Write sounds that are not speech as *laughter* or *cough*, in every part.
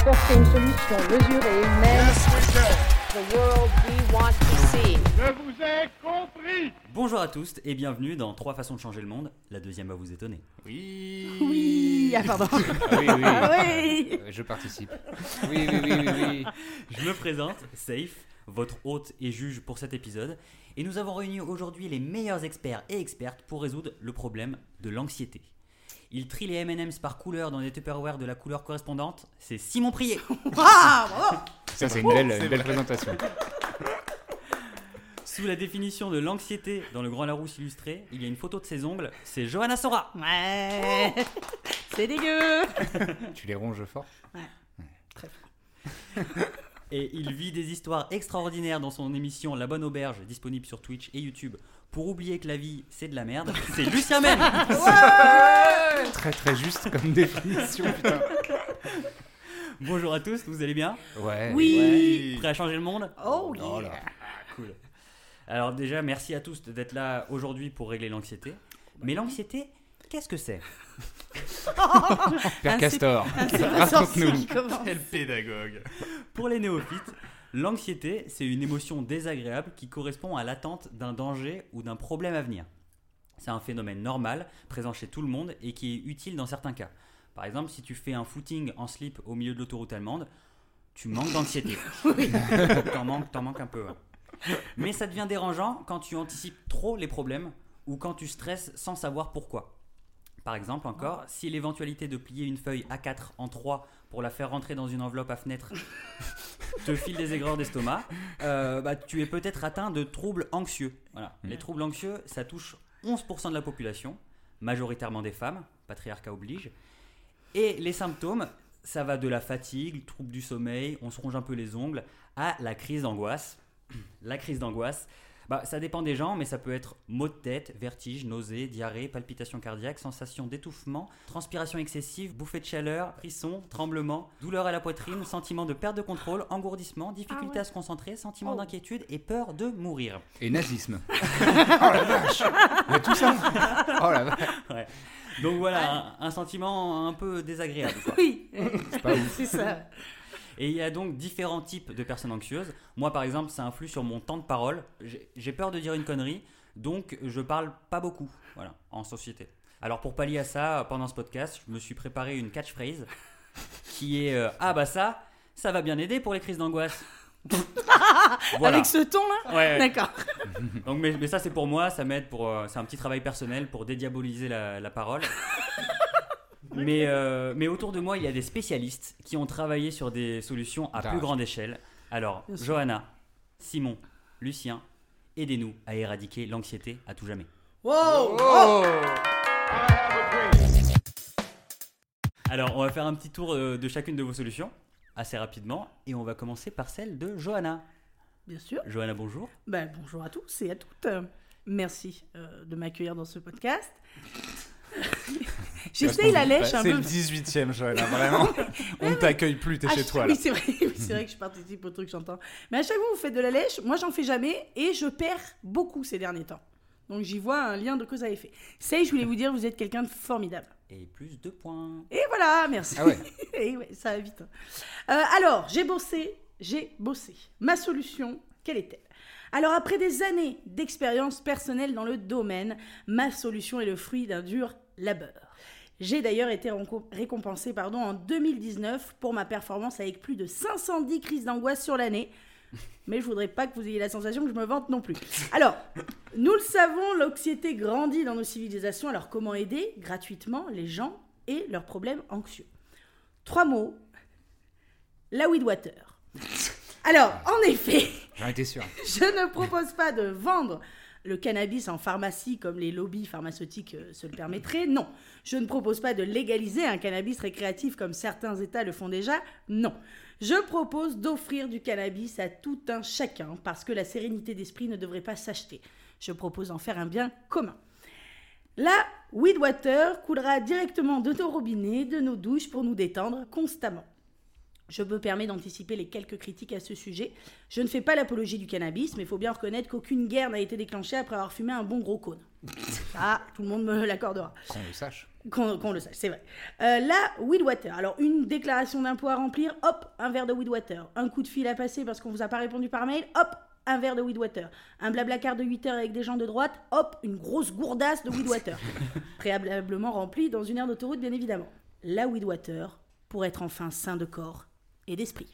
apporter une solution mesurée, humaine. The world we want to see. Je vous ai compris Bonjour à tous et bienvenue dans Trois façons de changer le monde. La deuxième va vous étonner. Oui. Oui, ah pardon. Ah *laughs* oui, oui. Ah oui. Je participe. Oui, oui, oui, oui, oui. Je me présente, Safe, votre hôte et juge pour cet épisode. Et nous avons réuni aujourd'hui les meilleurs experts et expertes pour résoudre le problème de l'anxiété. Il trie les M&M's par couleur dans des Tupperware de la couleur correspondante. C'est Simon Prié. Ah, *laughs* bravo. Ça, c'est une belle, une belle présentation. *laughs* Sous la définition de l'anxiété dans le Grand Larousse illustré, il y a une photo de ses ongles. C'est Johanna Sora. Ouais. *laughs* C'est dégueu. Tu les ronges fort Et il vit des histoires extraordinaires dans son émission La Bonne Auberge, disponible sur Twitch et YouTube. Pour oublier que la vie, c'est de la merde, *laughs* c'est Lucien Men. Très, très juste comme *laughs* définition, putain. Bonjour à tous, vous allez bien? Ouais. Oui. Prêt à changer le monde? Oh, Oh yeah. là. Cool. Alors déjà, merci à tous d'être là aujourd'hui pour régler l'anxiété. Mais l'anxiété, qu'est-ce que c'est? Père Un Castor, raconte-nous. commence. pédagogue Pour les néophytes, l'anxiété, c'est une émotion désagréable qui correspond à l'attente d'un danger ou d'un problème à venir. C'est un phénomène normal, présent chez tout le monde et qui est utile dans certains cas. Par exemple, si tu fais un footing en slip au milieu de l'autoroute allemande, tu manques d'anxiété. *laughs* *laughs* t'en manques, t'en manques un peu. Mais ça devient dérangeant quand tu anticipes trop les problèmes ou quand tu stresses sans savoir pourquoi. Par exemple, encore, si l'éventualité de plier une feuille A4 en 3 pour la faire rentrer dans une enveloppe à fenêtre *laughs* te file des aigreurs d'estomac, euh, bah, tu es peut-être atteint de troubles anxieux. Voilà. Les troubles anxieux, ça touche 11% de la population, majoritairement des femmes, patriarcat oblige. Et les symptômes, ça va de la fatigue, trouble du sommeil, on se ronge un peu les ongles, à la crise d'angoisse. *clears throat* La crise d'angoisse, bah, ça dépend des gens, mais ça peut être maux de tête, vertige, nausées, diarrhée, palpitations cardiaques, sensation d'étouffement, transpiration excessive, bouffée de chaleur, frisson, tremblement, douleur à la poitrine, sentiment de perte de contrôle, engourdissement, difficulté Ah ouais. à se concentrer, sentiment Oh. d'inquiétude et peur de mourir. Et nazisme. *laughs* oh la vache Il y a tout ça Oh la vache Donc voilà, un, un sentiment un peu désagréable. quoi. Oui, C'est pas ouf. *laughs* c'est ça. Et il y a donc différents types de personnes anxieuses. Moi, par exemple, ça influe sur mon temps de parole. J'ai peur de dire une connerie, donc je parle pas beaucoup, voilà, en société. Alors pour pallier à ça, pendant ce podcast, je me suis préparé une catchphrase qui est euh, ah bah ça, ça va bien aider pour les crises d'angoisse. *laughs* Voilà. Avec ce ton-là Ouais, ouais. D'accord. *laughs* Donc, mais, mais ça c'est pour moi, ça m'aide pour, euh, c'est un petit travail personnel pour dédiaboliser la, la parole. Mais, euh, mais autour de moi, il y a des spécialistes qui ont travaillé sur des solutions à plus grande échelle. Alors, Bien sûr. Johanna, Simon, Lucien, aidez-nous à éradiquer l'anxiété à tout jamais. Wow. Oh I have a dream. Alors, on va faire un petit tour euh, de chacune de vos solutions assez rapidement et on va commencer par celle de Johanna. Bien sûr. Johanna, bonjour. Ben, bonjour à tous et à toutes. Euh, Merci euh, de m'accueillir dans ce podcast. *laughs* J'essaye la lèche un C'est peu. le 18ème, Joël, hein, vraiment. *laughs* On ne t'accueille plus, t'es chez toi là. Oui, c'est vrai, oui, c'est vrai que je participe au truc, j'entends. Mais à chaque fois, vous faites de la lèche. Moi, j'en fais jamais et je perds beaucoup ces derniers temps. Donc, j'y vois un lien de cause à effet. C'est, je voulais vous dire, vous êtes quelqu'un de formidable. Et plus de points. Et voilà, merci. Ah ouais *laughs* Et ouais, ça va vite. hein. Euh, alors, j'ai bossé, j'ai bossé. Ma solution, quelle est-elle? Alors, après des années d'expérience personnelle dans le domaine, ma solution est le fruit d'un dur labeur. J'ai d'ailleurs été renco- récompensé pardon, en 2019 pour ma performance avec plus de 510 crises d'angoisse sur l'année. *laughs* Mais je voudrais pas que vous ayez la sensation que je me vante non plus. Alors, nous le savons, l'anxiété grandit dans nos civilisations. Alors, comment aider gratuitement les gens et leurs problèmes anxieux? Trois mots. La weed water. *laughs* Alors, en effet, *laughs* je ne propose pas de vendre le cannabis en pharmacie comme les lobbies pharmaceutiques euh, se le permettraient. Non. Je ne propose pas de légaliser un cannabis récréatif comme certains États le font déjà. Non. Je propose d'offrir du cannabis à tout un chacun parce que la sérénité d'esprit ne devrait pas s'acheter. Je propose d'en faire un bien commun. La weed water coulera directement de nos robinets, de nos douches pour nous détendre constamment. Je me permets d'anticiper les quelques critiques à ce sujet. Je ne fais pas l'apologie du cannabis, mais il faut bien reconnaître qu'aucune guerre n'a été déclenchée après avoir fumé un bon gros cône. *laughs* Ça, tout le monde me l'accordera. Qu'on le sache. Qu'on le sache, c'est vrai. Euh, la weed water. Alors, une déclaration d'impôt à remplir, hop, un verre de weed water. Un coup de fil à passer parce qu'on vous a pas répondu par mail, hop, un verre de weed water. Un blablacar de 8 heures avec des gens de droite, hop, une grosse gourdasse de weed water. *laughs* Préalablement remplie dans une aire d'autoroute, bien évidemment. La weed water pour être enfin sain de corps et d'esprit.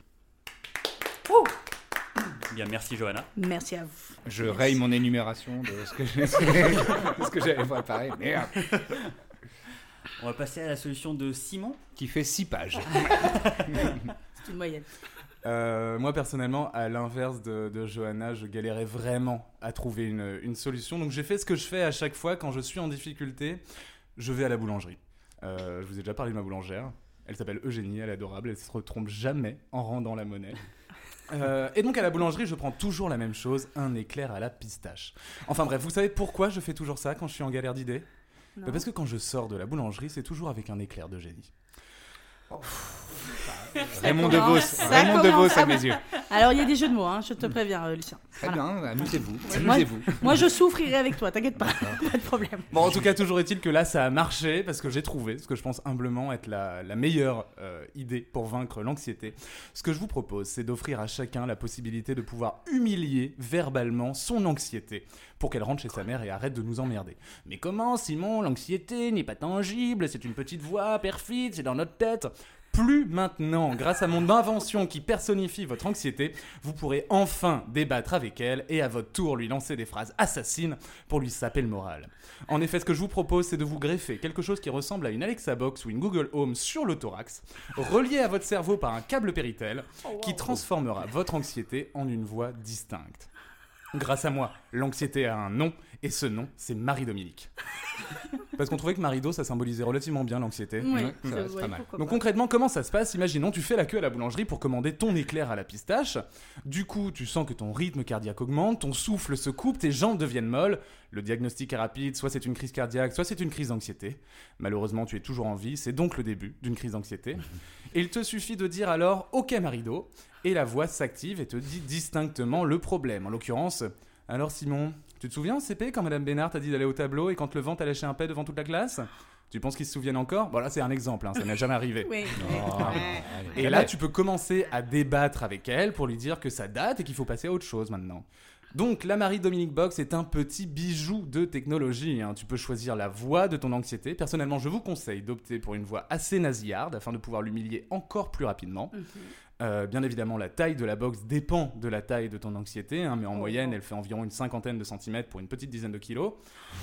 Bien, merci Johanna. Merci à vous. Je raye mon énumération de ce que j'ai- *laughs* de ce que j'avais préparé. Merde. On va passer à la solution de Simon. Qui fait 6 pages. *laughs* C'est une moyenne. Euh, moi personnellement, à l'inverse de, de Johanna, je galérais vraiment à trouver une, une solution. Donc j'ai fait ce que je fais à chaque fois quand je suis en difficulté. Je vais à la boulangerie. Euh, je vous ai déjà parlé de ma boulangère. Elle s'appelle Eugénie, elle est adorable, elle se retrompe jamais en rendant la monnaie. *laughs* Euh, et donc à la boulangerie, je prends toujours la même chose, un éclair à la pistache. Enfin bref, vous savez pourquoi je fais toujours ça quand je suis en galère d'idées? Bah, Parce que quand je sors de la boulangerie, c'est toujours avec un éclair de génie. *laughs* Raymond DeVos. Raymond. DeVos à mes yeux. Alors, il y a des jeux de mots, hein, je te préviens, euh, Lucien. Très Voilà. bien, amusez-vous. Moi- Amusez-vous. Moi, je souffrirai avec toi, t'inquiète pas. *laughs* pas de problème. Bon, en tout cas, toujours est-il que là, ça a marché parce que j'ai trouvé ce que je pense humblement être la, la meilleure euh, idée pour vaincre l'anxiété. Ce que je vous propose, c'est d'offrir à chacun la possibilité de pouvoir humilier verbalement son anxiété pour qu'elle rentre chez sa mère et arrête de nous emmerder. Mais comment, Simon? L'anxiété n'est pas tangible, c'est une petite voix perfide, c'est dans notre tête. Plus maintenant, grâce à mon invention qui personnifie votre anxiété, vous pourrez enfin débattre avec elle et à votre tour lui lancer des phrases assassines pour lui saper le moral. En effet, ce que je vous propose, c'est de vous greffer quelque chose qui ressemble à une Alexa Box ou une Google Home sur le thorax, relié à votre cerveau par un câble Péritel, qui transformera votre anxiété en une voix distincte. Grâce à moi, l'anxiété a un nom, et ce nom, c'est Marie-Dominique. *laughs* Parce qu'on trouvait que Marido, ça symbolisait relativement bien l'anxiété. Oui, Ouais, c'est vrai, c'est pas mal. Donc concrètement, comment ça se passe? Imaginons, tu fais la queue à la boulangerie pour commander ton éclair à la pistache. Du coup, tu sens que ton rythme cardiaque augmente, ton souffle se coupe, tes jambes deviennent molles. Le diagnostic est rapide, soit c'est une crise cardiaque, soit c'est une crise d'anxiété. Malheureusement, tu es toujours en vie, c'est donc le début d'une crise d'anxiété. Et *laughs* il te suffit de dire alors OK Marido, et la voix s'active et te dit distinctement le problème. En l'occurrence, alors Simon, tu te souviens en CP quand Madame Bénard t'a dit d'aller au tableau et quand le vent t'a lâché un pet devant toute la classe? Tu penses qu'ils se souviennent encore? Bon là c'est un exemple, hein, ça n'est jamais arrivé. *laughs* Oui. Et là, tu peux commencer à débattre avec elle pour lui dire que ça date et qu'il faut passer à autre chose maintenant. Donc, la Marie-Dominique Box est un petit bijou de technologie. hein. Tu peux choisir la voix de ton anxiété. Personnellement, je vous conseille d'opter pour une voix assez nasillarde afin de pouvoir l'humilier encore plus rapidement. Euh, bien évidemment, la taille de la box dépend de la taille de ton anxiété, hein, mais en moyenne, elle fait environ une cinquantaine de centimètres pour une petite dizaine de kilos.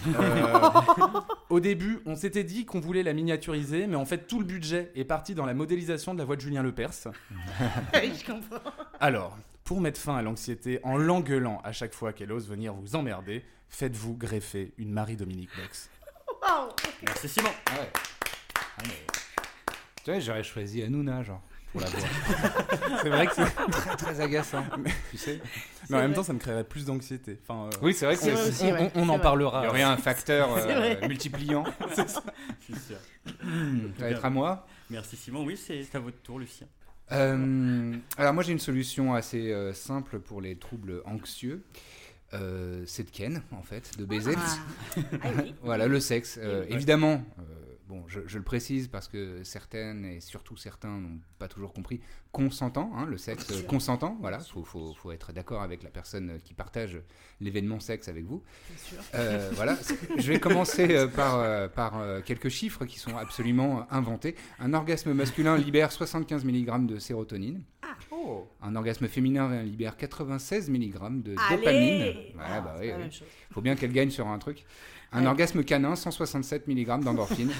Euh, *laughs* au début, on s'était dit qu'on voulait la miniaturiser, mais en fait, tout le budget est parti dans la modélisation de la voix de Julien Lepers. *laughs* je comprends. Alors, pour mettre fin à l'anxiété en l'engueulant à chaque fois qu'elle ose venir vous emmerder, faites-vous greffer une Marie-Dominique Box. Wow. Merci Simon. Ah ouais. Ah, mais- Tu vois, j'aurais choisi Hanouna, genre, pour la voix. *laughs* C'est vrai que c'est... *laughs* très, très agaçant. tu sais *laughs* Mais en même vrai. temps, ça me créerait plus d'anxiété. Enfin, euh, Oui, c'est vrai C'est qu'on on- on- on en vrai. parlera. Il y y aurait un facteur C'est euh, multipliant. C'est sûr. Ça va être à moi. Merci Simon. Oui, c'est à votre tour, Lucien. Euh, alors moi j'ai une solution assez euh, simple pour les troubles anxieux. Euh, c'est de Ken en fait, de baiser. Ah. Ah. *laughs* Voilà le sexe. Évidemment, bon je, je le précise parce que certaines et surtout certains n'ont pas toujours compris. Consentant, hein, le sexe consentant. Voilà, faut, faut, faut être d'accord avec la personne qui partage l'événement sexe avec vous. Bien sûr. Euh, voilà, je vais commencer euh, par, euh, par quelques chiffres qui sont absolument inventés. Un orgasme masculin libère 75 mg de sérotonine. Oh Un orgasme féminin libère 96 mg de Allez dopamine. Ouais, Ah, bah oui, oui. Faut bien qu'elle gagne sur un truc. Un Ouais. orgasme canin, 167 mg d'endorphine.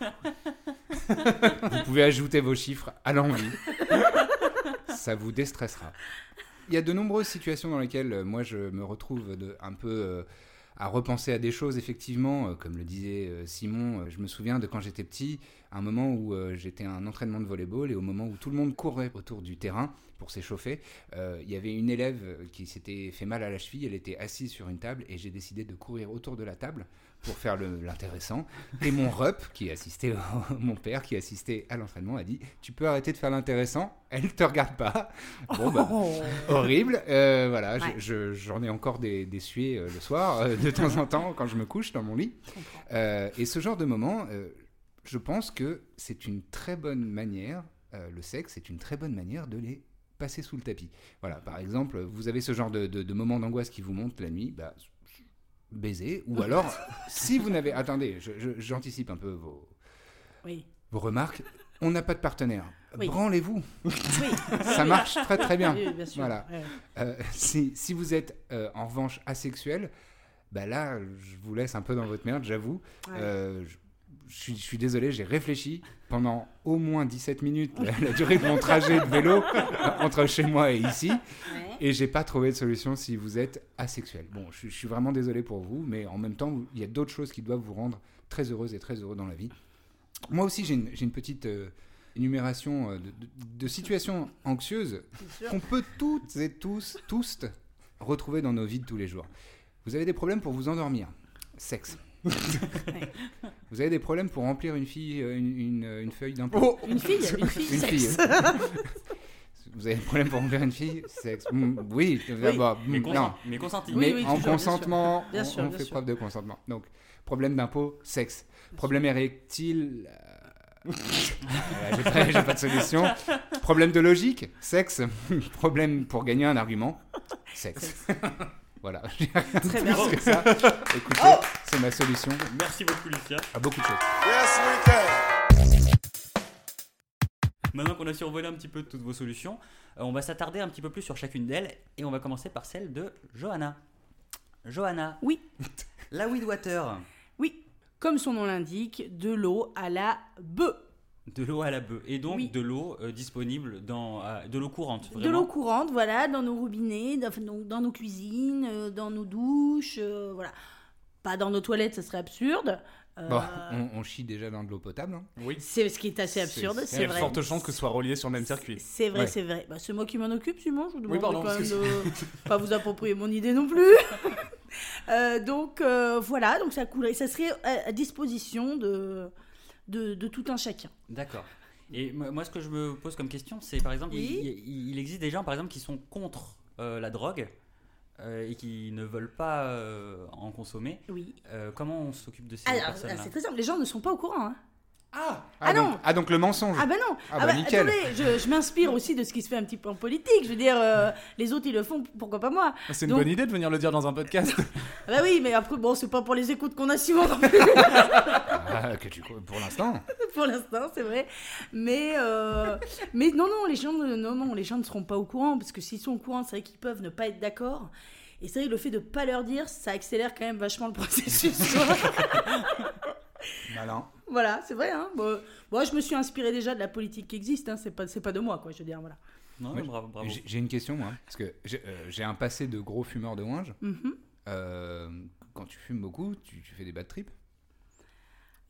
*laughs* vous pouvez ajouter vos chiffres à l'envie. Ça vous déstressera. Il y a de nombreuses situations dans lesquelles euh, moi je me retrouve de, un peu euh, à repenser à des choses, effectivement. Euh, comme le disait euh, Simon, euh, je me souviens de quand j'étais petit. un moment où j'étais à un entraînement de volleyball et au moment où tout le monde courait autour du terrain pour s'échauffer, il y avait une élève qui s'était fait mal à la cheville, elle était assise sur une table et j'ai décidé de courir autour de la table pour faire l'intéressant. Et mon *laughs* rep, qui assistait, au- mon père qui assistait à l'entraînement, a dit Tu peux arrêter de faire l'intéressant, elle ne te regarde pas. *laughs* Bon, bah, horrible. Euh, voilà, je- j'en ai encore des, des suées euh, le soir, euh, de temps en temps, quand je me couche dans mon lit. Et ce genre de moment, je pense que c'est une très bonne manière, le sexe, c'est une très bonne manière de les passer sous le tapis. Voilà, par exemple, vous avez ce genre de, de, de moment d'angoisse qui vous monte la nuit, bah, baiser, ou *laughs* alors, si vous n'avez... Attendez, j'anticipe un peu vos, Oui. vos remarques. On n'a pas de partenaire. Oui. Branlez-vous. Oui. Ça marche très très bien. Oui, bien sûr. Voilà. Euh, si, si vous êtes euh, en revanche asexuel, bah là, je vous laisse un peu dans votre merde, j'avoue. Euh, je, je suis, je suis désolé, j'ai réfléchi pendant au moins 17 minutes, la, la durée de mon trajet de vélo euh, entre chez moi et ici, Ouais. et j'ai pas trouvé de solution si vous êtes asexuel. Bon, je, je suis vraiment désolé pour vous, mais en même temps, il y a d'autres choses qui doivent vous rendre très heureuse et très heureux dans la vie. Moi aussi, j'ai une, petite euh, énumération euh, de, de- de situations anxieuses qu'on peut toutes et tous, tous retrouver dans nos vies de tous les jours. Vous avez des problèmes pour vous endormir. Sexe. *laughs* vous avez des problèmes pour remplir une, fille, euh, une, une- une feuille d'impôt. Une fille, une fille, Une sexe. fille. *laughs* Vous avez des problèmes pour remplir une fille Sexe. Mm, oui, d'abord. Mais, mm, consen- non. mais consenti. Oui, Mais oui, en toujours, bien sûr. consentement, Bien on- sûr, on, bien fait sûr. preuve de consentement. Donc, problème d'impôt, sexe. Problème érectile. euh, *laughs* voilà, J'ai pas, j'ai pas de solution. Problème de logique, sexe. Problème pour gagner un argument, sexe. Voilà, *laughs* j'ai rien Très bien. que ça. Écoutez, Oh c'est ma solution Merci beaucoup, Lucia. à beaucoup de choses. Yes, we can. Maintenant qu'on a survolé un petit peu toutes vos solutions, euh, on va s'attarder un petit peu plus sur chacune d'elles et on va commencer par celle de Johanna. Johanna. Oui. *laughs* La weed water. Oui, comme son nom l'indique, de l'eau à la bœuf. De l'eau à la bœuf. Et donc Oui. de l'eau euh, disponible dans. euh, de l'eau courante. De l'eau courante, voilà, dans nos robinets, dans, dans- nos cuisines, euh, dans nos douches, euh, voilà. Pas dans nos toilettes, ça serait absurde. Euh, Bon, on, on chie déjà dans de l'eau potable. hein. Oui. C'est ce qui est assez absurde, c'est- Il y a de vrai. fortes chances que ce soit relié sur le même circuit. C'est vrai, Ouais. c'est vrai. Bah, c'est moi qui m'en occupe, Simon. Je vous demande Oui, pardon, quand même de *laughs* pas vous approprier mon idée non plus. *laughs* Euh, donc euh, voilà, donc ça coulerait, ça serait à disposition de, de, de tout un chacun. D'accord. Et moi, ce que je me pose comme question, c'est par exemple, il, Oui. il- il existe des gens par exemple qui sont contre euh, la drogue euh, et qui ne veulent pas euh, en consommer. Oui. Euh, comment on s'occupe de ces Alors, personnes-là c'est très simple. Les gens ne sont pas au courant. hein. Ah Ah donc, non. ah, donc le mensonge. Ah bah non. Ah bah, nickel. attendez, je, je m'inspire *laughs* aussi de ce qui se fait un petit peu en politique. Je veux dire, euh, les autres ils le font, pourquoi pas moi? C'est une Donc- bonne idée de venir le dire dans un podcast. Ah *laughs* Bah oui, mais après bon, c'est pas pour les écoutes qu'on a non plus. *laughs* Ah, que tu, pour l'instant. *laughs* pour l'instant, c'est vrai. Mais, euh, mais non, non, les gens ne, non, non, les gens ne seront pas au courant, parce que s'ils sont au courant, c'est vrai qu'ils peuvent ne pas être d'accord. Et c'est vrai que le fait de pas leur dire, ça accélère quand même vachement le processus. *laughs* Malin. voilà, c'est vrai. Hein. Bon, moi, je me suis inspiré déjà de la politique qui existe. Hein. C'est pas, c'est pas de moi, quoi. Je veux dire, voilà. Non, Moi, bravo, bravo. J'ai une question, moi. Parce que j'ai euh, j'ai un passé de gros fumeur de ouinge. Mhm. Euh, quand tu fumes beaucoup, tu, tu fais des bad trips?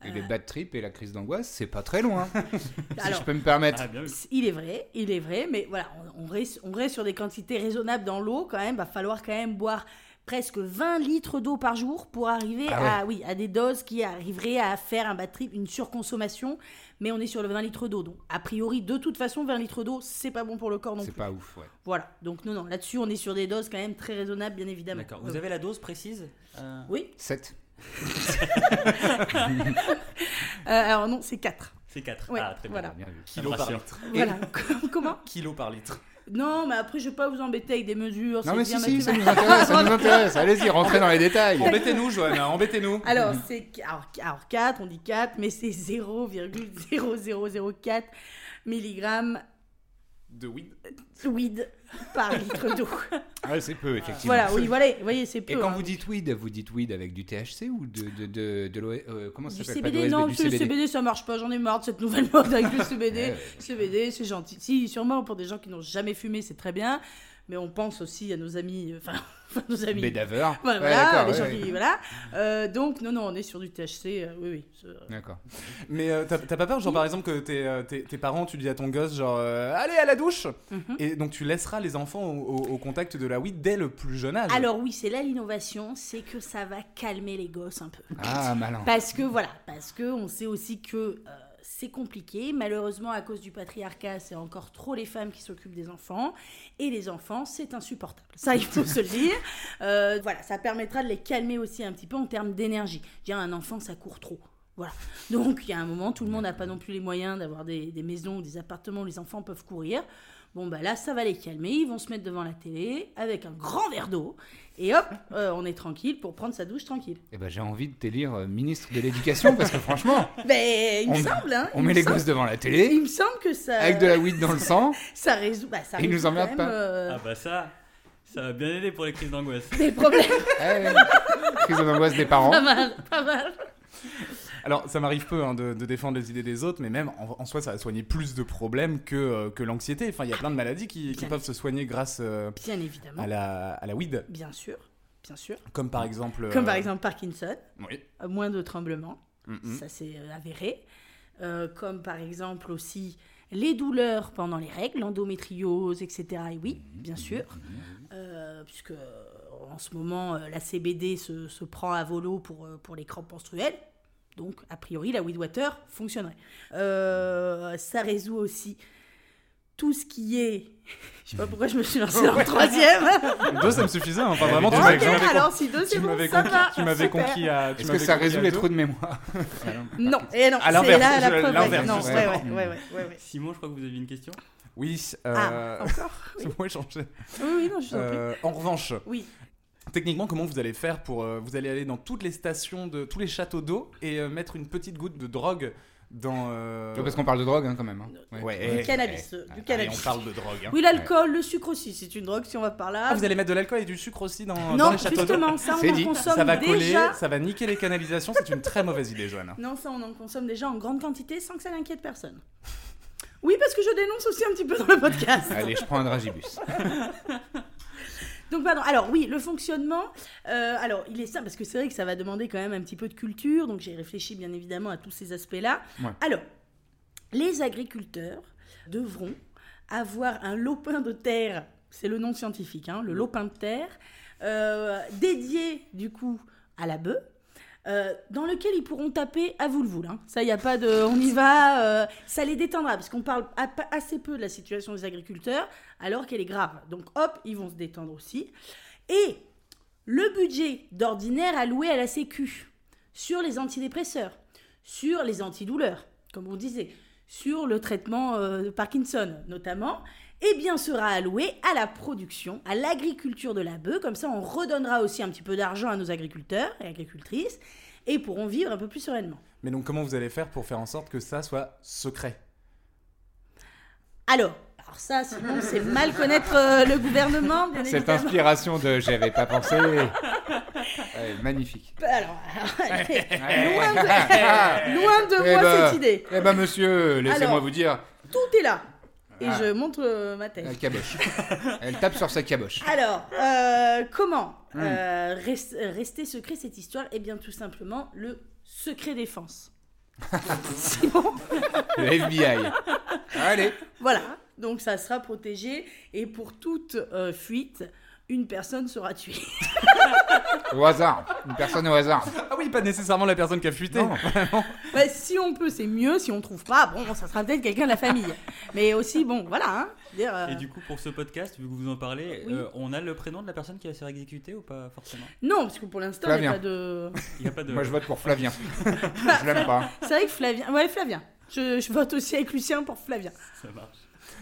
Et les Euh. bad trips et la crise d'angoisse, c'est pas très loin. *laughs* si Alors, je peux me permettre. Ah. Il est vrai, il est vrai, mais voilà, on, on reste, on reste sur des quantités raisonnables dans l'eau quand même. Va falloir quand même boire presque 20 litres d'eau par jour pour arriver Ah à, oui, à des doses qui arriveraient à faire un bad trip, une surconsommation. Mais on est sur le 20 litres d'eau, donc a priori, de toute façon, 20 litres d'eau, c'est pas bon pour le corps non C'est plus. pas ouf, ouais. Voilà, donc non, non, là-dessus, on est sur des doses quand même très raisonnables, bien évidemment. D'accord. Vous avez la dose précise Euh, Oui, 7. *laughs* Euh, alors non, c'est 4. C'est 4. Ouais, ah, très bien. voilà. Bien me Kilo par litre. Voilà, comment? Kilo par litre. Non, mais après, je vais pas vous embêter avec des mesures. Non, c'est mais bien si, si, ça nous intéresse, ça nous intéresse. Allez-y, rentrez dans les détails. Embêtez-nous, Johanna, embêtez-nous. Alors, c'est alors, alors 4, on dit 4, mais c'est 0,0004 mg De weed. weed par litre d'eau. Ah, c'est peu, effectivement. voilà, oui, voilà, vous voyez, c'est peu. Et quand hein. vous dites weed, vous dites weed avec du THC ou de, de, de, de l'OE euh, Comment ça s'appelle CBD, non, du parce que le CBD. CBD, ça marche pas, j'en ai marre de cette nouvelle mode avec le CBD. *laughs* Ouais, ouais. CBD, c'est gentil. Si, sûrement pour des gens qui n'ont jamais fumé, c'est très bien. Mais on pense aussi à nos amis, euh, enfin, *laughs* nos amis. Bédaveur. *laughs* Ouais, Ouais, voilà, d'accord, les gens ouais. qui, voilà. Euh, donc, non, non, on est sur du THC, euh, oui, oui. D'accord. Mais euh, t'as pas peur, genre par exemple, que tes, tes, tes parents, tu dis à ton gosse, genre, allez à la douche Mhm. Et donc tu laisseras les enfants au, au- au contact de la weed dès le plus jeune âge. Alors oui, c'est là l'innovation, c'est que ça va calmer les gosses un peu. Ah, malin. Parce que voilà, parce que on sait aussi que c'est compliqué. Malheureusement, à cause du patriarcat, c'est encore trop les femmes qui s'occupent des enfants. Et les enfants, c'est insupportable. Ça, il faut se le dire. Euh, voilà, ça permettra de les calmer aussi un petit peu en termes d'énergie. Dire un enfant, ça court trop. Voilà. Donc, il y a un moment, tout le monde n'a pas non plus les moyens d'avoir des, des maisons ou des appartements où les enfants peuvent courir. Bon, bah là, ça va les calmer. Ils vont se mettre devant la télé avec un grand verre d'eau. Et hop, *laughs* euh, on est tranquille pour prendre sa douche tranquille. Eh ben, j'ai envie de t'élire euh, ministre de l'éducation parce que franchement, *laughs* Ben, il me On- semble, hein. on il met me les semble- gosses devant la Il télé me semble que ça. avec de la weed dans le *laughs* sang. Ça résout. Bah, ça Et ils nous emmerdent pas. euh, Ah bah ça, ça va bien aider pour les crises d'angoisse. Des problèmes. Ouais. Crise d'angoisse des parents. pas mal, pas mal. Alors, ça m'arrive peu hein, de, de défendre les idées des autres, mais même en, en soi, ça va soigner plus de problèmes que, euh, que l'anxiété. Enfin, il y a plein de maladies qui, peuvent se soigner grâce euh, Bien évidemment. à, la, à la weed, Bien sûr. Bien sûr. comme par exemple. Comme euh, par exemple Parkinson, Oui. euh, moins de tremblements, ça euh, avéré. Euh, comme par exemple aussi les douleurs pendant les règles, l'endométriose, etc. Et oui, bien sûr. Euh, puisque euh, en ce moment, euh, la CBD se, se prend à volo pour, euh, pour les crampes menstruelles. Donc, a priori, la weed water fonctionnerait. Euh, ça résout aussi tout ce qui est. *laughs* Je sais pas pourquoi je me suis lancée dans le troisième. *laughs* Deux, ça me suffisait. hein. Enfin, vraiment, tu m'avais m'avais alors si deux, c'est bon, m'avais ça conquis, va. tu m'avais conquis à. Est-ce que ça résout les trous de mémoire *laughs* Non, et non, À l'inverse, c'est là la preuve. l'inverse, non, justement. ouais, ouais, ouais, ouais, ouais, ouais. Simon, je crois que vous aviez une question. Oui. Ah, Euh... encore Oui, ouais, changer. oui, oui, non, je vous en prie. Euh, en revanche, Oui. Techniquement, comment vous allez faire pour. euh, vous allez aller dans toutes les stations, de tous les châteaux d'eau et euh, mettre une petite goutte de drogue dans. euh, Parce qu'on parle de drogue hein, quand même. hein. Ouais, Du cannabis, euh, du cannabis. on parle de drogue. hein. Oui, l'alcool, le sucre aussi, c'est une drogue si on va par là. Ah, vous allez mettre de l'alcool et du sucre aussi dans, dans non, les châteaux d'eau justement, ça on en dit. consomme Ça va coller, déjà. ça va niquer les canalisations, c'est une très mauvaise idée, Joanne. Non, ça on en consomme déjà en grande quantité sans que ça n'inquiète personne. Oui, parce que je dénonce aussi un petit peu dans le podcast. Allez, je prends un dragibus. *laughs* Donc, pardon. Alors, oui, le fonctionnement. euh, alors, il est simple parce que c'est vrai que ça va demander quand même un petit peu de culture. Donc, j'ai réfléchi bien évidemment à tous ces aspects-là. Ouais. Alors, les agriculteurs devront avoir un lopin de terre, c'est le nom scientifique, hein, le lopin de terre, euh, dédié du coup à la bœuf. Euh, dans lequel ils pourront taper à vous le voule. hein. Ça, il n'y a pas de. On y va. euh, ça les détendra, parce qu'on parle assez peu de la situation des agriculteurs, alors qu'elle est grave. Donc, hop, ils vont se détendre aussi. Et le budget d'ordinaire alloué à la Sécu sur les antidépresseurs, sur les antidouleurs, comme on disait, sur le traitement euh, de Parkinson notamment, eh bien sera alloué à la production, à l'agriculture de la bœuf. Comme ça, on redonnera aussi un petit peu d'argent à nos agriculteurs et agricultrices et pourront vivre un peu plus sereinement. Mais donc, comment vous allez faire pour faire en sorte que ça soit secret? Alors, alors ça, sinon, c'est mal connaître euh, le gouvernement, bien Cette évidemment. inspiration de j'avais pas pensé. *laughs* Ouais, magnifique. Alors, alors, loin de, loin de Eh moi ben, cette idée. Eh ben monsieur, laissez-moi vous dire, Tout est là. Et Ah. je montre euh, ma tête. la caboche. *laughs* Elle tape sur sa caboche. Alors, euh, comment Hmm. euh, res- rester secret cette histoire? Eh bien, tout simplement, le secret défense. *laughs* Simon, Le FBI. Allez. voilà. Donc, ça sera protégé. Et pour toute fuite, une personne sera tuée. *laughs* Au hasard. Une personne au hasard. Ah oui, pas nécessairement la personne qui a fuité. Non. *laughs* Bah, si on peut, c'est mieux. Si on trouve pas, bon, ça sera peut-être quelqu'un de la famille. Mais aussi, bon, voilà. Hein, dire, euh, Et du coup, pour ce podcast, vu que vous en parlez, Oui. euh, on a le prénom de la personne qui va se faire exécuter ou pas forcément? Non, parce que pour l'instant, il n'y a pas de. Il n'y a pas de. Moi je vote pour Flavien. *laughs* je l'aime pas. C'est vrai que Flavien. Ouais, Flavien. Je, je vote aussi avec Lucien pour Flavien. Ça marche.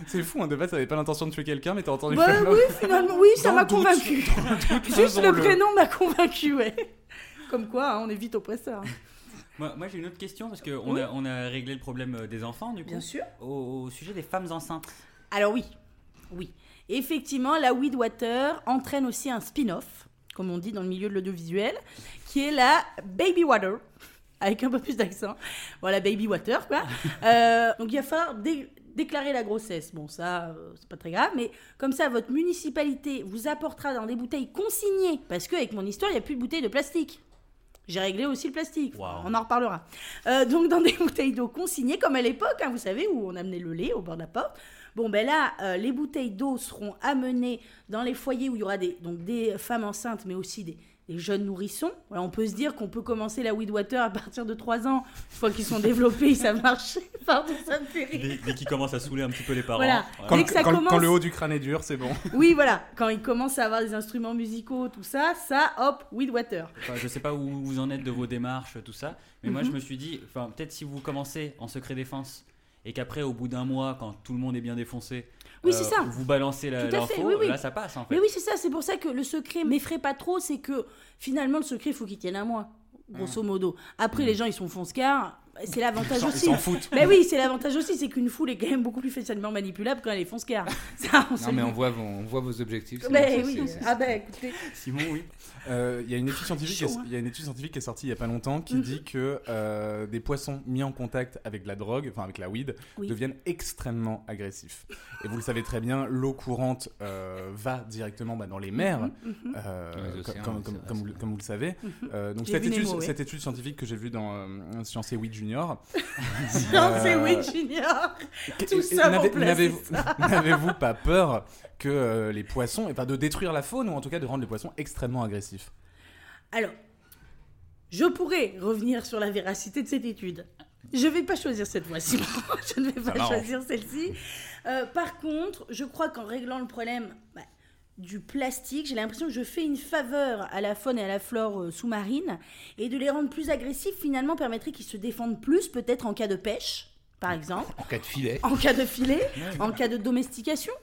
C'est fou, hein, de base, t'avais pas l'intention de tuer quelqu'un, mais t'as entendu Bah oui, finalement, oui, ça m'a convaincu. *laughs* Juste le prénom m'a convaincu, ouais. Comme quoi, hein, on est vite oppresseur. Moi, moi j'ai une autre question parce qu'on Oui. a, on a réglé le problème euh, des enfants du coup. Bien sûr. Au, au sujet des femmes enceintes. Alors oui, oui. Effectivement, la Weed Water entraîne aussi un spin-off, comme on dit dans le milieu de l'audiovisuel, qui est la Baby Water. Avec un peu plus d'accent. Voilà, baby water, quoi. *laughs* Euh, donc il va falloir dé- déclarer la grossesse. Bon, ça, euh, c'est pas très grave, mais comme ça, votre municipalité vous apportera dans des bouteilles consignées, parce qu'avec mon histoire, il n'y a plus de bouteilles de plastique. J'ai réglé aussi le plastique. On en reparlera. Euh, donc dans des *laughs* bouteilles d'eau consignées, comme à l'époque, hein, vous savez, où on amenait le lait au bord de la porte. Bon, ben là, euh, les bouteilles d'eau seront amenées dans les foyers où il y aura des, donc des femmes enceintes, mais aussi des, des jeunes nourrissons. Voilà, on peut se dire qu'on peut commencer la weed water à partir de 3 ans. Une fois qu'ils sont développés, ils savent marcher. *laughs* Pardon, ça me fait rire. Dès, dès qu'ils commencent à saouler un petit peu les parents. Voilà. voilà. Quand, Dès que ça quand- commence- quand le haut du crâne est dur, c'est bon. *laughs* Oui, voilà. Quand ils commencent à avoir des instruments musicaux, tout ça, ça, hop, weed water. Enfin, je sais pas où vous en êtes de vos démarches, tout ça, mais moi Mhm. je me suis dit, enfin peut-être si vous commencez en secret défense et qu'après au bout d'un mois, quand tout le monde est bien défoncé, Oui, c'est ça. vous balancez la- Tout à fait, l'info, oui, oui. là ça passe en fait. Mais oui, c'est ça, c'est pour ça que le secret m'effraie pas trop, c'est que finalement le secret, il faut qu'il tienne à moi, grosso modo. Après, les gens, ils sont fonce-car, c'est l'avantage s'en- ils aussi. s'en foutent. Mais oui, c'est l'avantage aussi, c'est qu'une foule est quand même beaucoup plus facilement manipulable quand elle est fonce-car. *laughs* Ça, on Non, mais on voit vos, on voit vos objectifs. c'est- Mais c'est- oui, c'est- ah ben écoutez, Simon, oui. Euh, Il y a une étude scientifique, qui est- Chaud, hein. il y a une étude scientifique qui est sortie il y a pas longtemps qui Mhm. dit que euh, des poissons mis en contact avec la drogue, enfin avec la weed, Oui. deviennent extrêmement agressifs. Et vous le savez très bien, l'eau courante euh, va directement bah, dans les mers, Mhm, les comme, océans, comme- oui, comme- c'est comme vrai, vous, c'est comme vous le savez. Euh, donc cette étude, scientifique que j'ai vue dans euh, Science et Weed Junior. *laughs* Junior. Tout Et- ça pour placer n'avez-vous- ça. *laughs* N'avez-vous pas peur que euh, les poissons, enfin de détruire la faune ou en tout cas de rendre les poissons extrêmement agressifs? Alors, je pourrais revenir sur la véracité de cette étude. Je vais pas choisir cette fois-ci. *laughs* je ne vais pas m'arrange. choisir celle-ci. Euh, par contre, je crois qu'en réglant le problème bah, du plastique, j'ai l'impression que je fais une faveur à la faune et à la flore euh, sous-marine. Et de les rendre plus agressifs, finalement, permettrait qu'ils se défendent plus, peut-être en cas de pêche, par exemple En cas de filet. en cas de filet, en cas de domestication.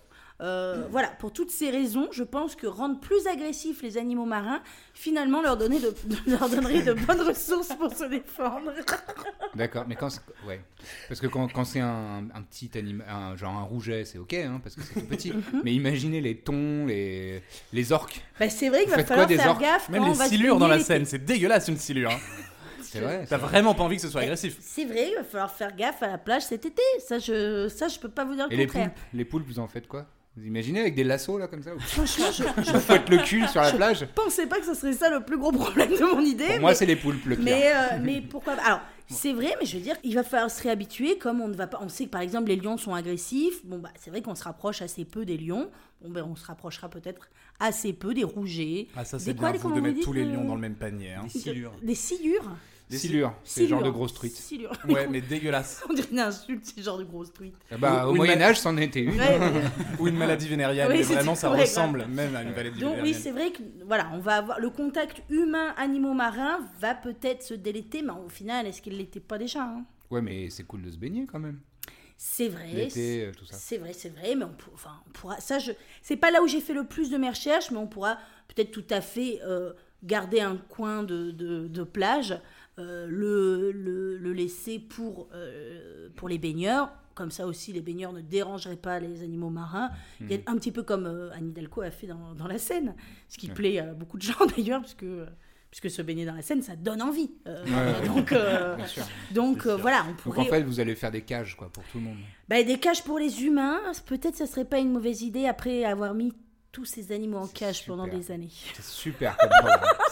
Euh, voilà, pour toutes ces raisons, je pense que rendre plus agressifs les animaux marins, finalement, leur, donner de, *laughs* leur donnerait de bonnes ressources pour se défendre. *laughs* D'accord, mais quand c'est- ouais, parce que quand, quand c'est un, un petit animal, un, genre un rouget, c'est ok, hein, parce que c'est tout petit. mais imaginez les thons, les, les orques, Bah, c'est vrai qu'il va falloir quoi des faire orques gaffe Même quand on les se silures dans la. Seine, c'est dégueulasse une silure. hein. c'est vrai. T'as vraiment pas envie que ce soit agressif. C'est vrai, il va falloir faire gaffe à la plage cet été. Ça, je, ça, je peux pas vous dire le Et les contraire. poulpes, les poulpes, vous en faites quoi? Vous imaginez avec des lassos là comme ça Franchement, je, je *laughs* vous faites le cul sur la plage pensais pas que ce serait ça le plus gros problème de mon idée. Pour moi, c'est les poulpes le pire. Mais, euh, mais pourquoi pas? Alors, c'est vrai, mais je veux dire, il va falloir se réhabituer. Comme on ne va pas. On sait que par exemple, les lions sont agressifs. Bon, bah, c'est vrai qu'on se rapproche assez peu des lions. Bon, ben, on se rapprochera peut-être assez peu des rougets. Ah ça c'est quoi, bien les- vous de mettre tous les lions euh, dans le même panier. Hein. Des silures. Des silures Silures, c'est le genre de grosse truite. Silures. Ouais, mais dégueulasse. *laughs* On dirait une insulte, c'est genre de grosse truite. Ah bah, Ou- au ou une Moyen ma- Âge, c'en était une. Ouais, ouais. *laughs* Ou une maladie vénérienne. C'est- vraiment, ça ouais, ressemble même à une maladie Donc oui, c'est vrai que voilà, on va avoir le contact humain-animaux marins va peut-être se déléter, mais au final, est-ce qu'il l'était pas déjà hein? Ouais, mais c'est cool de se baigner quand même. C'est vrai. Euh, tout ça. C'est vrai, c'est vrai, mais on, pour- enfin, on pourra. Ça, je. C'est pas là où j'ai fait le plus de mes recherches, mais on pourra peut-être tout à fait euh, garder un coin de, de, de plage, euh, le, le, le laisser pour, euh, pour les baigneurs. Comme ça aussi, les baigneurs ne dérangeraient pas les animaux marins. Il y a un petit peu comme euh, Anne Hidalgo a fait dans, dans la Seine, ce qui Ouais. plaît à beaucoup de gens *laughs* d'ailleurs, puisque, puisque se baigner dans la Seine, ça donne envie. Euh, Ouais, donc, euh, donc euh, voilà, on Donc pourrait. en fait, vous allez faire des cages quoi pour tout le monde. Bah, des cages pour les humains, peut-être ça serait pas une mauvaise idée après avoir mis tous ces animaux en cage pendant super. des années. C'est super.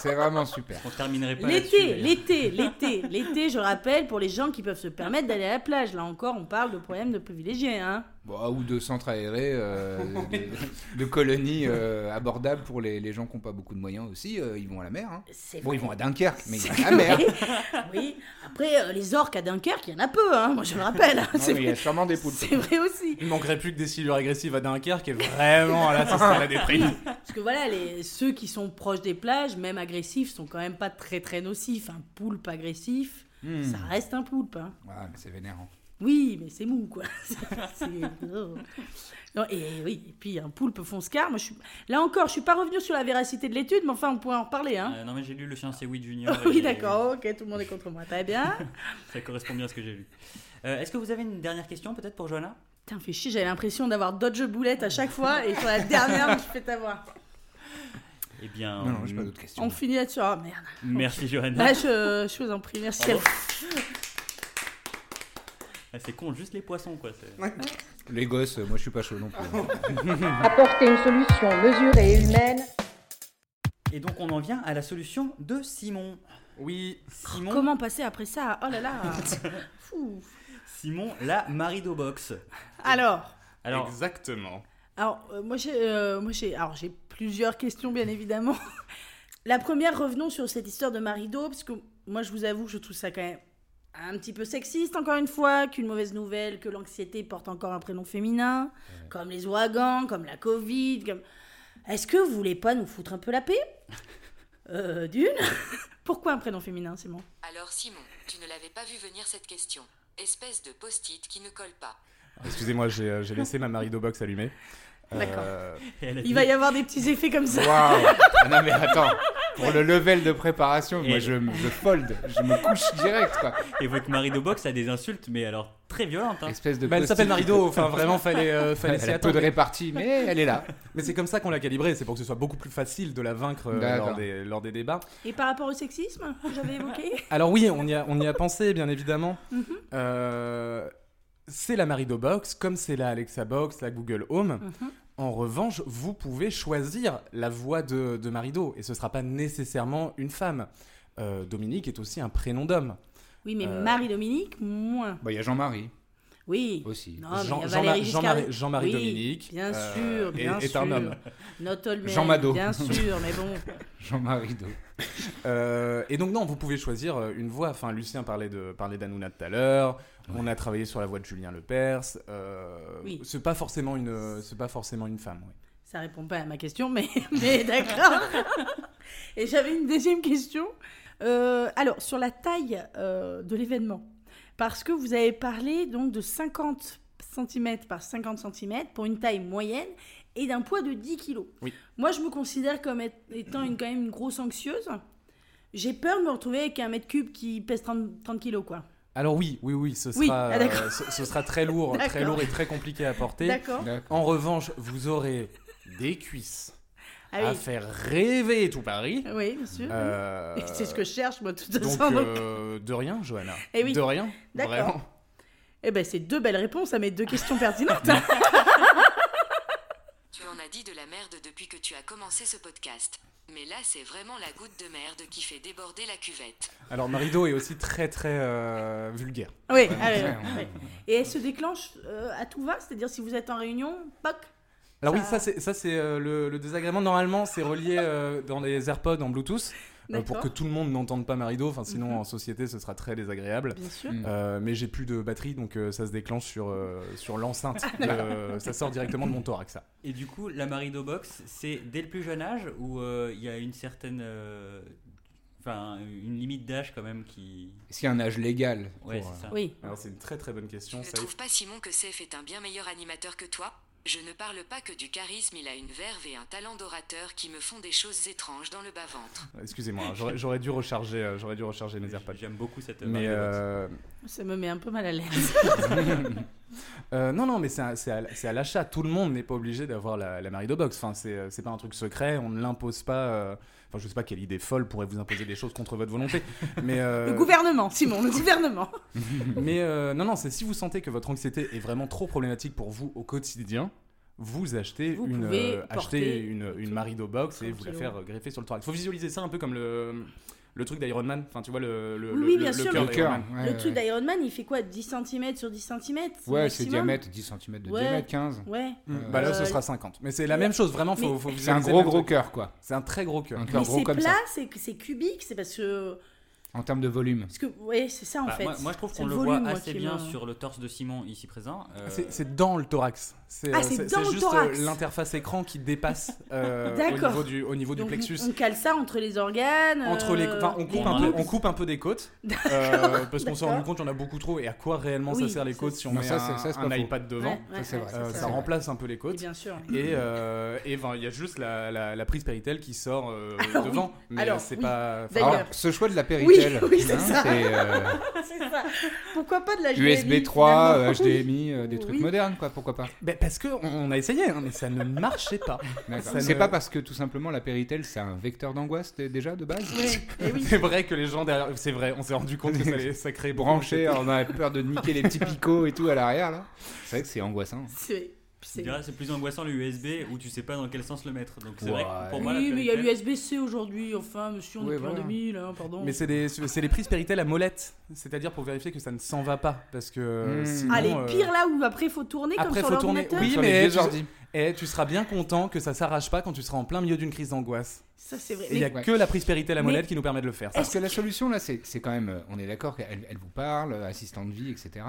C'est vraiment super. On terminerait pas L'été, l'été, *laughs* l'été, l'été, je rappelle, pour les gens qui peuvent se permettre d'aller à la plage. Là encore, on parle de problèmes de privilégiés. Hein. Bon, ou de centres aérés, euh, *laughs* de, de colonies euh, abordables pour les, les gens qui n'ont pas beaucoup de moyens aussi. euh, ils vont à la mer. hein. Bon, vrai. ils vont à Dunkerque, mais ils vont à la mer. *laughs* oui, après, euh, les orques à Dunkerque, il y en a peu, hein. moi je le rappelle. hein. Non, C'est mais il y a sûrement des poulpes. c'est vrai aussi. Il manquerait plus que des silures agressives à Dunkerque et vraiment là, ça serait la déprime. *laughs* Parce que voilà, les, ceux qui sont proches des plages, même agressifs, sont quand même pas très très nocifs. Un poulpe agressif, Hmm. ça reste un poulpe. Hein. Ouais, mais c'est vénérant. Oui, mais c'est mou, quoi. *laughs* C'est- c'est- oh. Non, et oui, et puis un poulpe fonce-car. Moi, je suis... Là encore, je suis pas revenu sur la véracité de l'étude, mais enfin, on pourrait en reparler. Hein. Euh, non mais j'ai lu le Science *laughs* et Oui Junior. oui, d'accord, ok, tout le monde est contre moi. Très bien. *laughs* Ça correspond bien à ce que j'ai lu. Euh, Est-ce que vous avez une dernière question peut-être pour Johanna? Putain, fais chier, j'avais l'impression d'avoir dodge boulette à chaque fois, et sur la dernière, je me suis fait avoir. Eh bien, Non, pas d'autres questions. On finit là-dessus. Ah merde. merci Johanna. Là, je, je vous en prie, merci. Ah, c'est con, juste les poissons quoi. Les gosses, euh, moi je suis pas chaud non plus. *laughs* Apporter une solution mesurée et humaine Et donc on en vient à la solution de Simon. Oui. Simon, Comment passer après ça? Oh là là. *laughs* Fou. Simon, la Marido Box. Alors, Alors, Exactement. alors euh, moi j'ai, euh, moi j'ai, alors j'ai plusieurs questions bien évidemment. *laughs* La première, revenons sur cette histoire de Marido, parce que moi je vous avoue je trouve ça quand même un petit peu sexiste encore une fois, qu'une mauvaise nouvelle, que l'anxiété porte encore un prénom féminin, comme les ouragans, comme la Covid, comme... Est-ce que vous voulez pas nous foutre un peu la paix? *laughs* Euh, D'une? *laughs* Pourquoi un prénom féminin, Simon? Alors Simon, tu ne l'avais pas vu venir cette question. Espèce de post-it qui ne colle pas. Excusez-moi, j'ai euh, j'ai laissé ma Marido Box allumée. D'accord. *laughs* Euh, a Il va y avoir des petits effets comme ça. Waouh *laughs* Ah Non mais attends, pour le level de préparation, moi je, je fold, je me couche direct quoi. Et votre Marido Box a des insultes, mais alors très violentes. hein. Espèce de bah, elle s'appelle Marido, enfin *laughs* vraiment fallait, euh, fallait s'y Elle a peu attendre. de répartie, mais elle est là. Mais c'est comme ça qu'on l'a calibrée, c'est pour que ce soit beaucoup plus facile de la vaincre euh, D'accord. lors des, lors des débats. Et par rapport au sexisme que j'avais évoqué Alors oui, on y a, on y a pensé, bien évidemment. Mhm. Euh, c'est la Marido Box, comme c'est la Alexa Box, la Google Home. Mhm. En revanche, vous pouvez choisir la voix de, de Marido, et ce sera pas nécessairement une femme. Euh, Dominique est aussi un prénom d'homme. Oui, mais Euh. Marie-Dominique, moins. Bah il y a Jean-Marie Oui. aussi. Non, Jean- Jean- Jean-Marie Oui, Dominique, Bien euh, sûr, est- bien est sûr. un homme. Jean Mado. Bien sûr, mais bon. *laughs* Jean-Marie Do. Euh, et donc non, vous pouvez choisir euh, une voix. Enfin, Lucien parlait de parlait d'Anouna tout à l'heure. On a travaillé sur la voix de Julien Lepers. Euh, Oui. C'est pas forcément une, c'est pas forcément une femme. oui. Ça répond pas à ma question, mais, *laughs* mais d'accord. Et j'avais une deuxième question. Euh, alors, sur la taille euh, de l'événement. Parce que vous avez parlé donc de 50 cm par 50 cm pour une taille moyenne et d'un poids de 10 kg. Oui. Moi, je me considère comme être- étant une, quand même une grosse anxieuse. J'ai peur de me retrouver avec un mètre cube qui pèse 30, 30 kg, quoi. Alors oui, oui, oui, ce sera, Oui, ah, euh, ce, ce sera très lourd, très lourd et très compliqué à porter. En revanche, vous aurez des cuisses Ah à faire rêver tout Paris. Oui, bien sûr. Euh, *laughs* C'est ce que je cherche, moi, de toute Donc, façon. donc- euh, de rien, Johanna. Eh oui. De rien. D'accord. Vraiment. Eh ben, c'est deux belles réponses à mes deux questions pertinentes. *laughs* *laughs* Tu en as dit de la merde depuis que tu as commencé ce podcast. Mais là, c'est vraiment la goutte de merde qui fait déborder la cuvette. Alors Marido est aussi très très euh, vulgaire. Oui, allez, Ouais, ouais. Et elle se déclenche euh, à tout va? C'est-à-dire si vous êtes en réunion, poc Alors oui, Ça- ça c'est ça c'est euh, le, le désagrément. Normalement, c'est relié euh, dans les AirPods en Bluetooth euh, pour que tout le monde n'entende pas Marido. Enfin, sinon Mhm. en société, ce sera très désagréable. Bien sûr. Euh, mais j'ai plus de batterie, donc euh, ça se déclenche sur euh, sur l'enceinte. Ah, de- ça sort directement de mon thorax. Ça. Et du coup, la Marido Box, c'est dès le plus jeune âge ou euh, il y a une certaine. euh, Enfin, une limite d'âge quand même qui. Est-ce qu'il y a un âge légal Ouais, pour, c'est ça. Oui. Alors c'est une très très bonne question. Tu ne Ça, trouves pas Simon que Seth est un bien meilleur animateur que toi Je ne parle pas que du charisme, il a une verve et un talent d'orateur qui me font des choses étranges dans le bas-ventre. *laughs* Excusez-moi, j'aurais j'aurais dû recharger, euh, j'aurais dû recharger mes AirPods. J'aime beaucoup cette Mais Marido Box. euh, Ça me met un peu mal à l'aise. *laughs* Euh, non, non, mais c'est à, c'est à- c'est à l'achat. Tout le monde n'est pas obligé d'avoir la, la Marido Box. Enfin, c'est euh, c'est pas un truc secret. On ne l'impose pas. Enfin, je sais pas quelle idée folle pourrait vous imposer des choses contre votre volonté. *laughs* Mais, euh, Le gouvernement, Simon, le gouvernement. *laughs* mais euh, non, non, c'est si vous sentez que votre anxiété est vraiment trop problématique pour vous au quotidien, vous achetez Vous une, euh, une, une tout- Marido Box et 30 vous la faire euh, greffer sur le thorax. Il faut visualiser ça un peu comme le, le truc d'Iron Man. Enfin, tu vois, le, le, Oui, le- bien le sûr, cœur le cœur. Ouais, truc d'Iron Man, il fait quoi 10 cm sur 10 cm Ouais, c'est diamètre, 10 cm de Ouais. diamètre, 15. Ouais. Bah là, ce Euh, sera 50. Mais c'est la même chose, vraiment. Faut, faut C'est un gros gros cœur quoi. C'est un très gros cœur. Un cœur gros c'est comme plat, ça. c'est c'est cubique, c'est parce que. En termes de volume. Parce que, ouais, c'est ça en Bah, fait. moi, moi, je trouve qu'on le volume, voit assez bien me- sur le torse de Simon ici présent. Euh, C'est c'est dans le thorax. C'est Ah, euh, c'est dans le juste thorax. euh, l'interface écran qui dépasse euh, au, *laughs* niveau du, au niveau du Donc, plexus. On cale ça entre les organes. Entre les, enfin, on, les coupe un peu, on coupe un peu des côtes *laughs* euh, parce qu'on s'est rendu compte qu'il y en a beaucoup trop et à quoi réellement ça Oui, sert les côtes si on met ça, un, ça, iPad devant Ouais, vrai. Ça remplace un peu les côtes bien sûr. et et, il y a juste la, prise Péritel qui sort oui. devant mais c'est oui. pas ce choix de la Oui. Péritel, actuelle. *laughs* oui, c'est ça. c'est, euh, *laughs* C'est ça. Pourquoi pas de la USB 3, euh, finalement HDMI, euh, des trucs Oui. modernes, quoi, pourquoi pas Ben, parce que on- on a essayé, hein, mais ça ne marchait pas. C'est ne- pas parce que tout simplement la Péritel c'est un vecteur d'angoisse déjà de base Oui, oui. *laughs* C'est vrai que les gens derrière, c'est vrai, on s'est rendu compte que ça, allait- ça crée beaucoup Branché, on a peur de niquer les petits picots et tout à l'arrière là. C'est vrai que c'est angoissant. C'est- C'est- plus angoissant le USB où tu sais pas dans quel sens le mettre. Donc c'est vrai que pour moi, Oui, mais il y a l'USB-C aujourd'hui, enfin, monsieur, on Oui, est plus en voilà. 2000, hein, pardon. Mais c'est des, c'est les prises Péritel à molette, c'est-à-dire pour vérifier que ça ne s'en va pas, parce que Hmm. sinon, Allez, euh, pire là où après il faut tourner comme Après, sur faut tourner. l'ordinateur. Oui, Sur mais Et tu seras bien content que ça s'arrache pas quand tu seras en plein milieu d'une crise d'angoisse. Ça c'est vrai. Et il n'y a Ouais. que la prise Péritel à Mais- molette qui nous permet de le faire. Parce que la solution là, c'est c'est quand même, euh, on est d'accord qu'elle elle vous parle, assistant de vie, etc.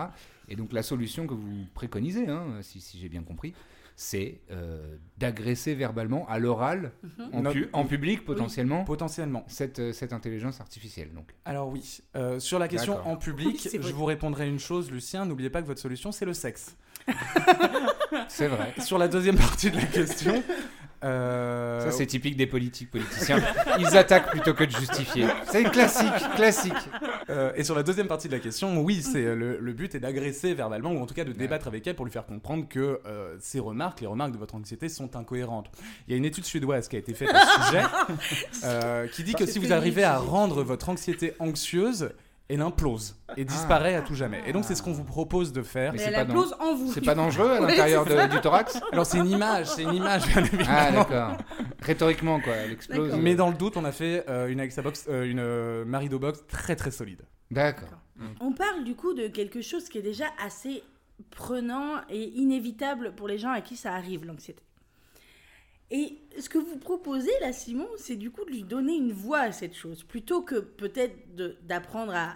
Et donc la solution que vous préconisez, hein, si, si j'ai bien compris, c'est euh, d'agresser verbalement à l'oral, Mhm. en, Non. pu- en public potentiellement, Potentiellement. cette, euh, cette intelligence artificielle. Donc. Alors oui, euh, sur la question D'accord. en public, *laughs* Oui, je vous répondrai une chose, Lucien, n'oubliez pas que votre solution, c'est le sexe. *laughs* C'est vrai. Sur la deuxième partie de la question... euh, Ça, c'est typique des politiques politiciens. *laughs* Ils attaquent plutôt que de justifier. C'est une classique, classique. Euh, et sur la deuxième partie de la question, oui, c'est euh, le, le but est d'agresser verbalement ou en tout cas de débattre avec elle pour lui faire comprendre que euh, ses remarques, les remarques de votre anxiété sont incohérentes. Il y a une étude suédoise qui a été faite à ce sujet *laughs* euh, qui dit que si vous arrivez à rendre votre anxiété anxieuse, elle implose et disparaît à tout jamais. Et donc c'est ce qu'on vous propose de faire. Mais elle pas dans- implose en vous. C'est pas dangereux à *laughs* l'intérieur du thorax *laughs* Alors c'est une image, c'est une image. Ah d'accord. Rhétoriquement quoi, elle explose. D'accord. Mais dans le doute, on a fait euh, une Alexa Box, euh, une euh, Marido Box très très solide. D'accord. On parle du coup de quelque chose qui est déjà assez prenant et inévitable pour les gens à qui ça arrive, l'anxiété. Et ce que vous proposez là, Simon, c'est du coup de lui donner une voix à cette chose, plutôt que peut-être d'apprendre à,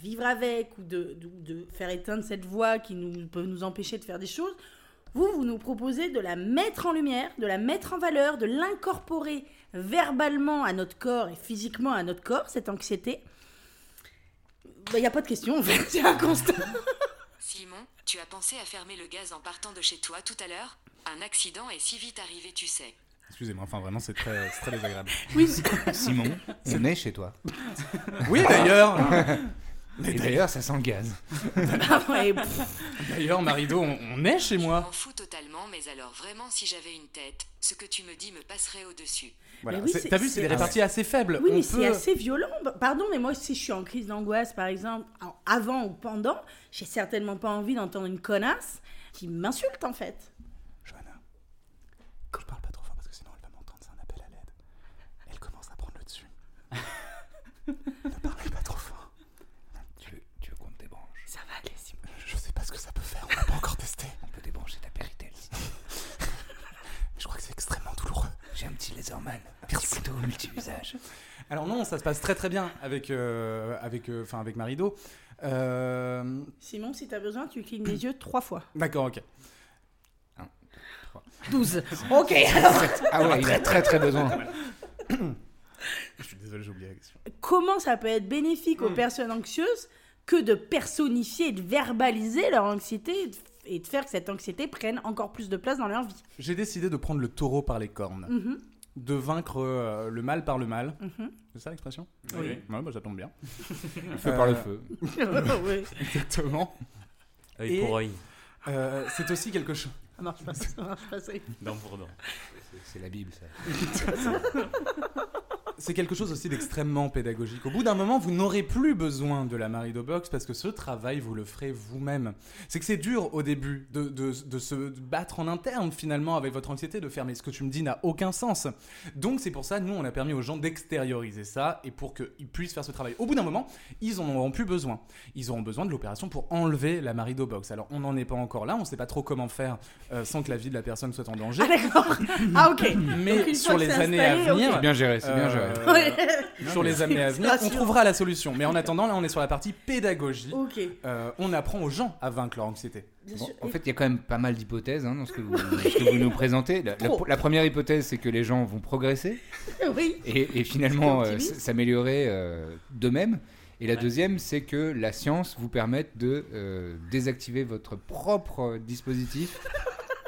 vivre avec ou de, faire éteindre cette voix qui nous, peut nous empêcher de faire des choses. Vous, vous nous proposez de la mettre en lumière, de la mettre en valeur, de l'incorporer verbalement à notre corps et physiquement à notre corps, cette anxiété. Il n'y a pas de question, en fait, *laughs* c'est un constat. Simon, tu as pensé à fermer le gaz en partant de chez toi tout à l'heure? Un accident est si vite arrivé, tu sais. Excusez-moi, enfin vraiment c'est très, c'est très désagréable. *laughs* Oui, Simon, on est chez toi. *laughs* Oui d'ailleurs, *laughs* Et d'ailleurs, ça sent le gaz. ah ouais, pff, d'ailleurs Marido, on, on est chez Je moi. m'en fous totalement, mais alors vraiment, si j'avais une tête, ce que tu me dis me passerait au-dessus. Voilà. Mais oui, C'est- c'est- T'as vu, c'est c'est- des réparties assez faibles. oui, On mais peut- c'est assez violent. Bah, Pardon, mais moi, si je suis en crise d'angoisse, par exemple, en- avant ou pendant, j'ai certainement pas envie d'entendre une connasse qui m'insulte, en fait. Je parle pas trop fort parce que sinon elle va m'entendre, c'est un appel à l'aide. Elle commence à prendre le dessus. ne parlez pas trop fort. Tu veux, tu veux qu'on te débranche? Ça va aller, Simon. Je sais pas ce que ça peut faire, on n'a pas encore testé. *laughs* On peut débrancher ta Péritel. *laughs* Je crois que c'est extrêmement douloureux. J'ai un petit laserman. Plutôt multi-usage. *laughs* Alors non, ça se passe très très bien avec, euh, avec, euh, enfin avec Marido. Euh, Simon, si t'as besoin, tu clignes les *clears throat* yeux trois fois. D'accord, ok. 12. Ok, alors, Ah ouais, il a très très besoin. Je suis désolé, j'ai oublié la question. comment ça peut être bénéfique Hmm. aux personnes anxieuses que de personnifier et de verbaliser leur anxiété et de- et de faire que cette anxiété prenne encore plus de place dans leur vie? J'ai décidé de prendre le taureau par les cornes, Mhm, de vaincre euh, le mal par le mal. mhm. C'est ça l'expression? Oui. Ouais, bah, ça tombe bien. Le *laughs* feu par le feu. *laughs* Oui. Exactement. Œil Et- pour œil, Euh, c'est aussi quelque chose. Ça marche pas, ça marche pas, ça. dent pour dent. C'est la Bible, ça. *laughs* C'est quelque chose aussi d'extrêmement pédagogique. Au bout d'un moment, vous n'aurez plus besoin de la Marido Box parce que ce travail, vous le ferez vous-même. C'est que c'est dur au début de, de- de se battre en interne finalement avec votre anxiété, de faire mais ce que tu me dis n'a aucun sens. Donc c'est pour ça, nous, on a permis aux gens d'extérioriser ça et pour qu'ils puissent faire ce travail. Au bout d'un moment, ils en auront plus besoin. Ils auront besoin de l'opération pour enlever la Marido Box. Alors on n'en est pas encore là, on ne sait pas trop comment faire euh, sans que la vie de la personne soit en danger. Ah d'accord. Ah ok. Mais Donc, sur les années à installé, venir, C'est bien géré, c'est bien Euh, géré. Sur les années à venir, on trouvera la solution. Mais en attendant, là, on est sur la partie pédagogie. Euh, on apprend aux gens à vaincre leur anxiété. Bon, en fait, il y a quand même pas mal d'hypothèses hein, dans ce que, vous, ce que vous *laughs* nous présentez. La, la- Trop. la première hypothèse, c'est que les gens vont progresser *laughs* oui. et, et finalement euh, s'améliorer euh, d'eux-mêmes. Et la deuxième, c'est que la science vous permette de euh, désactiver votre propre dispositif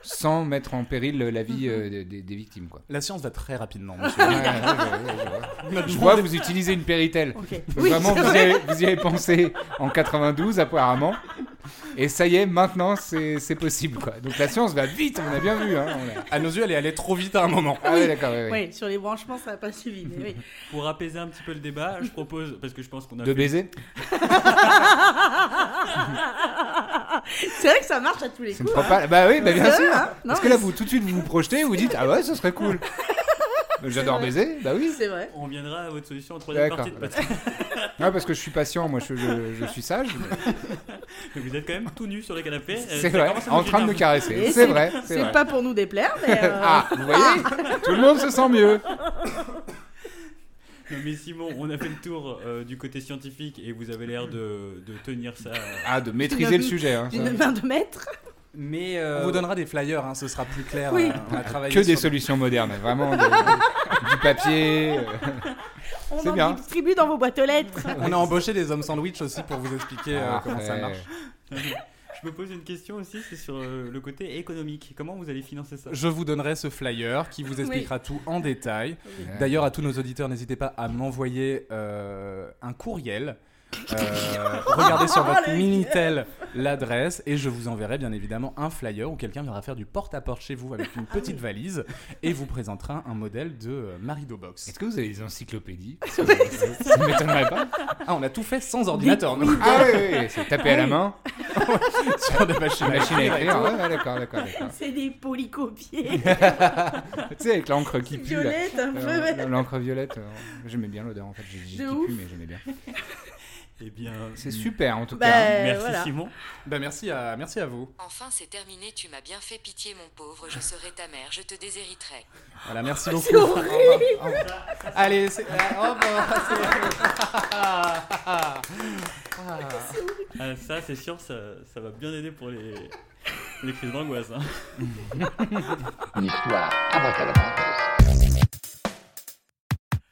sans mettre en péril la vie euh, des, des- des victimes. Quoi. La science va très rapidement, *laughs* monsieur. Ouais, ouais, ouais, ouais, je vois. Vous utilisez une Péritel. Ok. Donc Oui, vraiment, vous y, avez, vous y avez pensé en 92 apparemment. Et ça y est, maintenant c'est possible. Quoi. Donc la science va vite, on a bien vu. Hein, a- À nos yeux, elle est allée trop vite à un moment. Ah ouais, d'accord, ouais, ouais. Oui, sur les branchements, ça n'a pas suivi. Mais oui. Pour apaiser un petit peu le débat, je propose, parce que je pense qu'on a De fait- baiser *laughs* c'est vrai que ça marche à tous les Ça coups. hein. pas- Bah oui, bah bien sûr. vrai, hein Non, Parce que là, vous tout de suite, vous vous projetez, vous dites Ah ouais, ce serait cool. *laughs* J'adore baiser, bah oui. C'est vrai. On reviendra à votre solution en troisième D'accord. partie de. *laughs* Non, parce que je suis patient, moi je, je- je suis sage. Mais vous êtes quand même tout nu sur les canapés. euh, C'est ça vrai, en train de me caresser. C'est vrai, c'est pas pour nous déplaire, mais. euh, *laughs* Ah, vous voyez Tout le monde se sent mieux. Non, mais Simon, on a fait le tour euh, du côté scientifique et vous avez l'air de, de tenir ça. euh, Ah, de maîtriser le sujet. Hein, ça. D'une main de maître. Mais On euh, vous donnera des flyers, hein, ce sera plus clair. Oui. euh, on a travaillé Que des sur- solutions modernes, vraiment. de- du papier. euh. On C'est en bien. distribue dans vos boîtes aux lettres. On a embauché des hommes sandwich aussi pour vous expliquer euh, Ah, comment ça marche. Je me pose une question aussi, c'est sur euh, le côté économique. Comment vous allez financer ça? Je vous donnerai ce flyer qui vous expliquera tout en détail. D'ailleurs, à tous nos auditeurs, n'hésitez pas à m'envoyer euh, un courriel. Euh, regardez sur votre Minitel l'adresse et je vous enverrai bien évidemment un flyer où quelqu'un viendra faire du porte-à-porte chez vous avec une petite *laughs* valise et vous présentera un modèle de euh, Marido Box. Est-ce que vous avez des encyclopédies *laughs* Ça ne m'étonnerait pas. Ah, on a tout fait sans ordinateur, nous, Ah oui, oui, oui, c'est taper à la main, *laughs* sur des machines à machine à écrire et écrire. tout. Ouais, ouais, d'accord, d'accord, d'accord. C'est des polycopiers. Tu sais, avec l'encre qui pue. là. Violette, un peu. Euh. L'encre violette, euh, j'aimais bien l'odeur en fait. J'ai De dit ouf. plus, mais j'aimais bien. Eh bien, C'est super en tout Bah, cas. Merci voilà. Simon. Bah, merci, à, merci à vous. Enfin, c'est terminé, tu m'as bien fait pitié, mon pauvre, je serai ta mère, je te déshériterai. Voilà, merci beaucoup. C'est horrible. Allez, c'est. ah, *laughs* Ah, ça, c'est sûr, ça, ça va bien aider pour les, les crises d'angoisse. hein. *laughs* Une histoire abracadabra.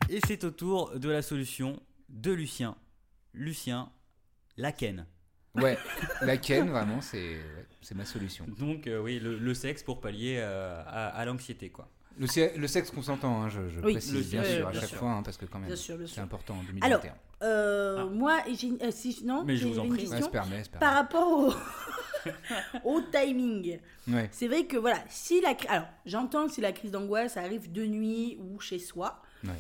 Et c'est au tour de la solution de Lucien. Lucien, la ken. Ouais, la ken, vraiment, c'est ouais, c'est ma solution. Donc, euh, oui, le, le sexe pour pallier euh, à, à l'anxiété, quoi. Le, se- le sexe consentant, hein, je, je Oui, précise le- bien sûr à bien chaque sûr. fois, hein, parce que quand même, c'est important en 2021. Alors, euh, Ah. moi, euh, si, non, Mais je vous en prie. Ouais, question se permet, se permet. par rapport au, *laughs* au timing. Ouais. C'est vrai que voilà, si la alors j'entends que si la crise d'angoisse arrive de nuit ou chez soi, Ouais.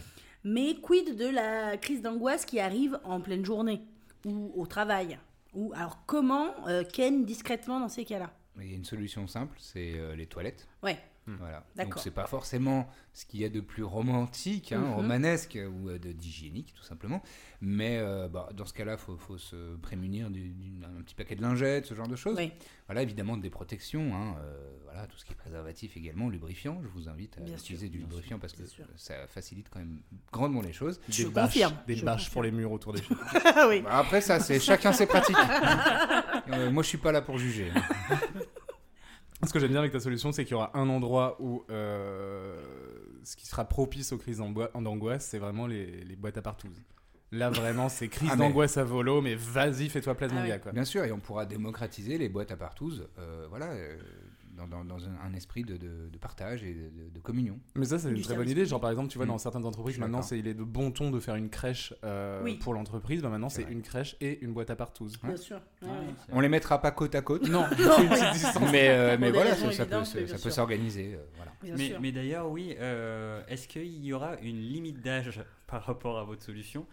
Mais quid de la crise d'angoisse qui arrive en pleine journée ou au travail ou alors comment euh, ken discrètement dans ces cas-là? Il y a une solution simple, c'est euh, les toilettes. Ouais. Voilà. Donc c'est pas forcément ce qu'il y a de plus romantique, hein, Mhm. romanesque ou euh, de d'hygiénique tout simplement. Mais euh, bah, dans ce cas-là, faut, faut se prémunir du- d'un petit paquet de lingettes, ce genre de choses. Oui. Voilà, évidemment des protections. hein, euh, voilà, tout ce qui est préservatif également, lubrifiant. Je vous invite à Bien sûr, utiliser du lubrifiant parce que sûr. ça facilite quand même grandement les choses. Je des bâches, confirme, des je bâches confirme. pour les murs autour des *laughs* oui. Bah, après ça, c'est chacun ses pratiques. *laughs* Euh, moi, je suis pas là pour juger. hein. *laughs* Ce que j'aime bien avec ta solution, c'est qu'il y aura un endroit où euh, ce qui sera propice aux crises d'angoi- d'angoisse, c'est vraiment les, les boîtes à partouze. Là, vraiment, c'est *laughs* crise Ah, mais- d'angoisse à volo, mais vas-y, fais-toi plaisir, Ah mon oui. gars. Quoi. Bien sûr, et on pourra démocratiser les boîtes à partouze, euh, voilà, euh, dans, dans- dans un, un esprit de, de- de partage et de, communion. Mais ça, c'est une très bonne idée. Genre, par exemple, tu vois, Mm. dans certaines Je entreprises, maintenant, c'est il est de bon ton de faire une crèche euh, Oui. pour l'entreprise. Bah, maintenant, C'est une crèche et une boîte à partouze. Bien sûr. Ouais, ouais. On les mettra pas côte à côte, *laughs* Non, une petite distance. mais, euh, mais voilà, ça, peut, ça peut s'organiser. euh, voilà. Mais, d'ailleurs, oui, euh, est-ce qu'il y aura une limite d'âge *laughs* par rapport à votre solution?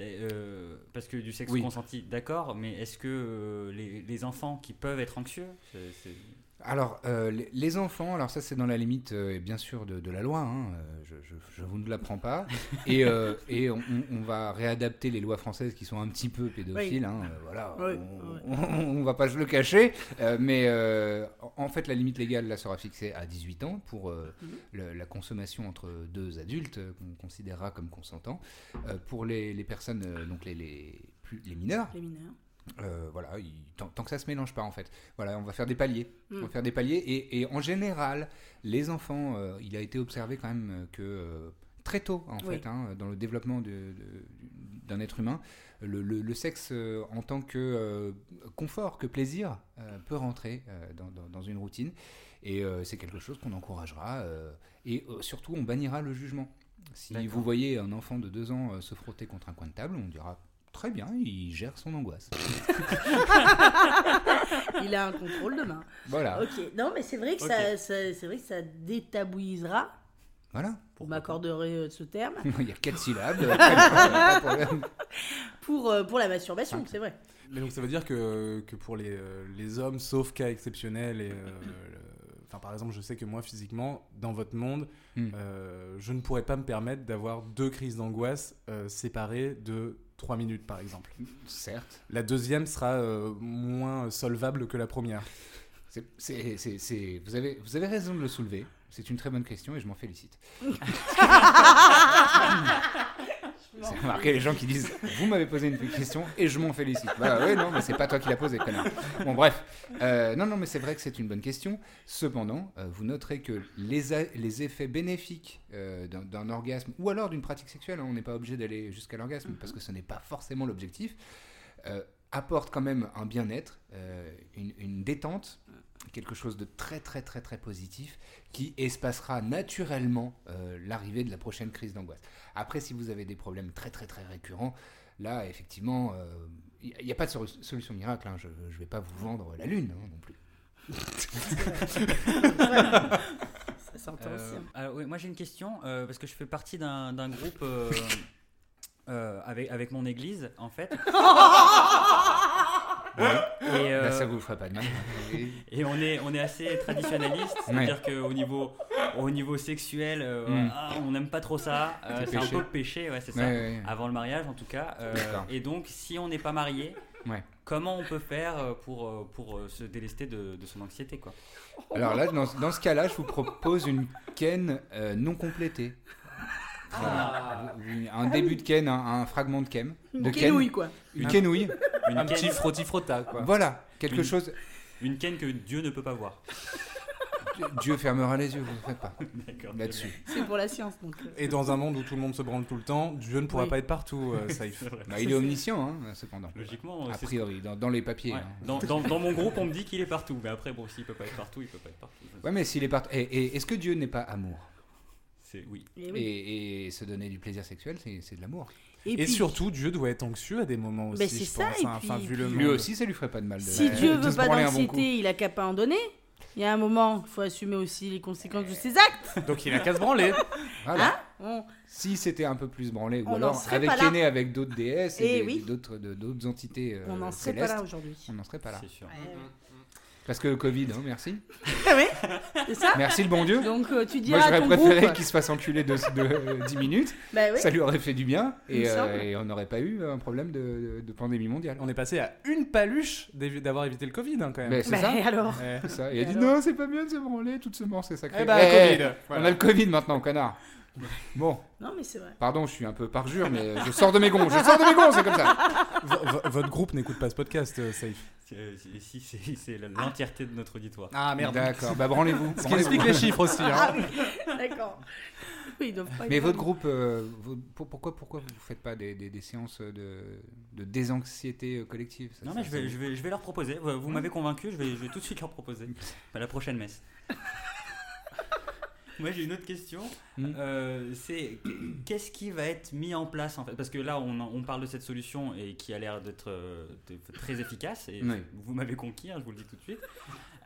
Euh, Parce que du sexe Oui. consenti, d'accord, mais est-ce que euh, les, les enfants qui peuvent être anxieux, c'est- c'est- Alors, euh, les, enfants, alors ça c'est dans la limite euh, bien sûr de, de la loi, hein, euh, je, je, je vous ne l'apprends pas, *laughs* et, euh, et on, on va réadapter les lois françaises qui sont un petit peu pédophiles, hein, voilà, Oui, *laughs* on, on va pas se le cacher, mais en fait la limite légale là sera fixée à 18 ans pour Mhm. le- la consommation entre deux adultes qu'on considérera comme consentants. Pour les, les personnes, donc les, les, plus, les mineurs, Les mineurs. Euh, voilà, il- tant, tant que ça se mélange pas en fait. Voilà, on va faire des paliers. Mm. On va faire des paliers et, et en général, les enfants, euh, il a été observé quand même euh, que euh, très tôt en Oui. fait, hein, dans le développement d'un être humain, le, le- le sexe en tant que confort, que plaisir, peut rentrer dans, dans- dans une routine. Et c'est quelque chose qu'on encouragera. et surtout, on bannira le jugement. Si vous voyez un enfant de 2 ans se frotter contre un coin de table, on dira très bien, il gère son angoisse. *laughs* Il a un contrôle de main. Voilà. Ok, non, mais c'est vrai que ça, ça- c'est vrai que ça détabouisera. Voilà. Vous m'accorderez euh, ce terme *laughs* Il y a quatre syllabes. pas de problème. *laughs* pour euh, pour la masturbation, c'est vrai. Mais donc ça veut dire que, que pour les, euh, les hommes, sauf cas exceptionnels, et, euh, le- enfin, par exemple, je sais que moi, physiquement, dans votre monde, Hmm. euh, je ne pourrais pas me permettre d'avoir deux crises d'angoisse euh, séparées de 3 minutes, par exemple. Certes. La deuxième sera euh, moins solvable que la première. C'est- c'est- c'est- c'est- vous, avez, vous avez raison de le soulever. C'est une très bonne question et je m'en félicite. *laughs* C'est remarqué les gens qui disent Vous m'avez posé une question et je m'en félicite. Bah oui, non, mais c'est pas toi qui l'as posé, connard. Bon, bref. Euh, non, non, mais c'est vrai que c'est une bonne question. Cependant, euh, vous noterez que les, les effets bénéfiques euh, d'un d'un orgasme ou alors d'une pratique sexuelle, hein, on n'est pas obligé d'aller jusqu'à l'orgasme parce que ce n'est pas forcément l'objectif, euh, apportent quand même un bien-être, euh, une, une détente, quelque chose de très très très très positif qui espacera naturellement euh, l'arrivée de la prochaine crise d'angoisse. Après, si vous avez des problèmes très très très récurrents, là effectivement, il n'y a pas de solu- solution miracle. hein. Je ne vais pas vous vendre la lune hein, non plus. *laughs* Ça s'entend Euh, aussi. hein. alors, oui, moi j'ai une question euh, parce que je fais partie d'un d'un groupe euh, avec, avec mon église en fait. *laughs* Et, euh, Là, ça vous ferait pas de mal. Et- on est, on est assez traditionnaliste, c'est-à-dire qu'au niveau, au niveau sexuel, euh, Mm. ah, on n'aime pas trop ça. euh, C'est un péché. peu péché, ouais, c'est ça. Ouais, ouais, ouais. Avant le mariage en tout cas. euh, et donc, si on n'est pas marié, Ouais. comment on peut faire pour, pour se délester de, de son anxiété quoi? Alors là, dans, dans ce cas-là, je vous propose une ken euh, non complétée. Une- Un début de ken, un, un fragment de ken. De Une ken. quenouille, quoi. Une kenouille. Une Un petit frotti-frotta, quoi. Voilà, quelque Une- chose. Une ken que Dieu ne peut pas voir. Dieu fermera les yeux, vous ne faites pas *laughs* D'accord. là-dessus. C'est pour la science, donc. euh. Et dans un monde où tout le monde se branle tout le temps, Dieu ne pourra Oui. pas être partout, euh, *laughs* vrai. Bah, il est omniscient, hein, cependant. Logiquement, A priori, dans, dans les papiers. Ouais. hein. Dans, dans- dans mon groupe, on me dit qu'il est partout. Mais après, bon, s'il peut pas être partout, il peut pas être partout. Ouais, mais s'il est part... Et, et est-ce que Dieu n'est pas amour? C'est oui. Et, oui. et, et se donner du plaisir sexuel, c'est c'est de l'amour. Et Et puis, surtout, Dieu doit être anxieux à des moments aussi, Ben, c'est je ça, pense. et hein. Enfin, vu le puis- Lui aussi, ça lui ferait pas de mal. De, si Dieu de veut pas d'anxiété, il a qu'à pas en donner. Il y a un moment, il faut assumer aussi les conséquences de ses actes. *laughs* Donc il a qu'à se branler. Voilà. Bon, Si c'était un peu plus branlé, ou On alors avec. Kéné, avec d'autres déesses et, Eh des- oui. d'autres entités euh, on n'en serait pas là aujourd'hui. on n'en serait pas là. C'est sûr. Parce que le Covid, hein, merci. Ah oui, c'est ça Merci le bon Dieu. Donc euh, tu Moi, diras à j'aurais ton préféré groupe. qu'il se fasse enculer de, de, euh, 10 minutes. Bah oui. Ça lui aurait fait du bien. Il Et, me euh, et on n'aurait pas eu un problème de, de- de pandémie mondiale. On est passé à une paluche d'évi- d'avoir évité le Covid, hein, quand même. Mais c'est Bah, ça. alors. Ouais. C'est ça. Et il a dit alors non, c'est pas bien de se branler, toute ce mort, c'est sacré. Eh bah, Eh, Covid. On voilà. a le Covid maintenant, connard. Bon, Non, mais c'est vrai. pardon, je suis un peu parjure, mais je sors de mes gonds. Je sors de mes gonds, c'est comme ça. V- votre groupe n'écoute pas ce podcast, euh, Safe. Euh, c'est- Si, c'est l'entièreté de notre auditoire. Ah D'accord, bah branlez-vous. Ce qui explique les chiffres aussi. hein. Ah oui, d'accord. Oui, Mais votre groupe, euh, pourquoi, pourquoi vous ne faites pas des, des- des séances de, de désanxiété collective? Ça- Non, ça- mais je vais, je vais, je vais leur proposer. Vous vous m'avez convaincu, je vais, je vais tout de suite leur proposer. À *laughs* la prochaine messe. Moi, j'ai une autre question. Hmm. Euh, c'est qu'est-ce qui va être mis en place en fait? Parce que là, on, on parle de cette solution et qui a l'air d'être euh, très efficace. Et Oui. vous m'avez conquis, hein, je vous le dis tout de suite.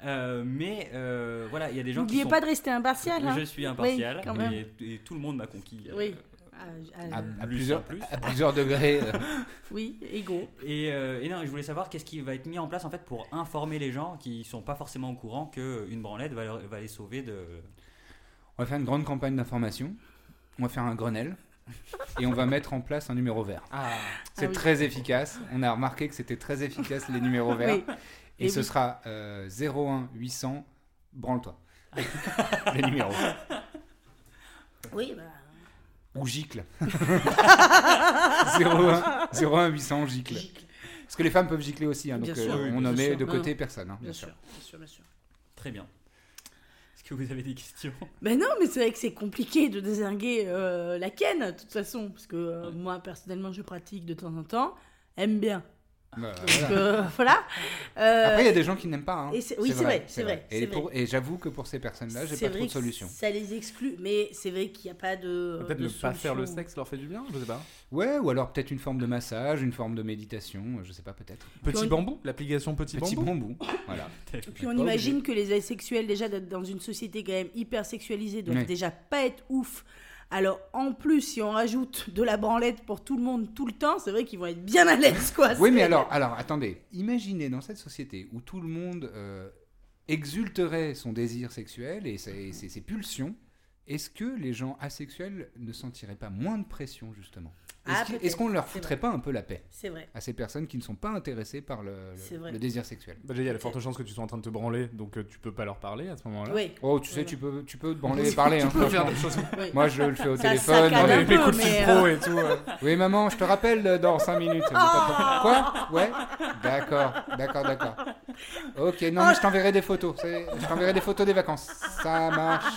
Euh, mais euh, voilà, il y a des gens qui N'oubliez sont. pas de rester impartial. Hein. Je suis impartial quand même. et, et tout le monde m'a conquis. Oui. À, à plus plusieurs, en plus. à plusieurs degrés. euh, *laughs* oui, égaux. Et, euh, et non, je voulais savoir qu'est-ce qui va être mis en place en fait pour informer les gens qui sont pas forcément au courant qu'une branlette va, leur- va les sauver de. On va faire une grande campagne d'information. On va faire un Grenelle. Et on va mettre en place un numéro vert. Ah. C'est Ah oui. très efficace. On a remarqué que c'était très efficace les numéros verts. Oui. Et, Et ce oui. sera euh, 01 800 branle-toi. *laughs* les numéros. Oui, bah. Ou gicle. 01, 01 800 gicle. Parce que les femmes peuvent gicler aussi. hein, donc sûr, euh, oui, on en met sûr. de côté non. personne. hein, Bien sûr, bien sûr, bien sûr. Très bien. Que vous avez des questions *laughs* Ben non, mais c'est vrai que c'est compliqué de désinguer euh, la ken, de toute façon. Parce que euh, Ouais. moi, personnellement, je pratique de temps en temps. Aime bien. Bah, voilà. euh, voilà. Euh, Après, il y a des gens qui n'aiment pas. hein. et oui, c'est vrai, c'est vrai, Et, vrai. j'avoue que pour ces personnes-là, j'ai pas trop de solution. Ça les exclut, mais c'est vrai qu'il n'y a pas de. Peut-être ne pas faire le sexe leur fait du bien, je sais pas. Ouais, ou alors peut-être une forme de massage, une forme de méditation, je sais pas, peut-être. Petit on- bambou, l'application Petit, Petit bambou. bambou. voilà. *laughs* Puis on imagine que les asexuels, déjà dans une société quand même hyper sexualisée, doivent Oui. déjà pas être ouf. Alors en plus, si on rajoute de la branlette pour tout le monde tout le temps, c'est vrai qu'ils vont être bien à l'aise, quoi. Oui, mais alors, alors, attendez. Imaginez dans cette société où tout le monde euh, exulterait son désir sexuel et ses, ses- ses pulsions, est-ce que les gens asexuels ne sentiraient pas moins de pression, justement? Ah, Est-ce qu'on leur c'est foutrait pas un peu la paix C'est vrai. à ces personnes qui ne sont pas intéressées par le, désir sexuel? Bah, il y a de fortes chances que tu sois en train de te branler, donc euh, tu peux pas leur parler à ce moment-là. Oui. Oh, tu sais, tu peux, tu peux te branler *laughs* et parler. hein, Tu peux faire franchement. des *laughs* choses. oui. Moi, je le fais au Ça téléphone. Dans un les, coups de mais, fil euh, pro et tout. euh. Oui, maman, je te rappelle euh, dans 5 minutes. Pas. Quoi? Ouais? D'accord, d'accord, d'accord. Ok, non, mais je t'enverrai des photos. Je t'enverrai des photos des vacances. Ça marche.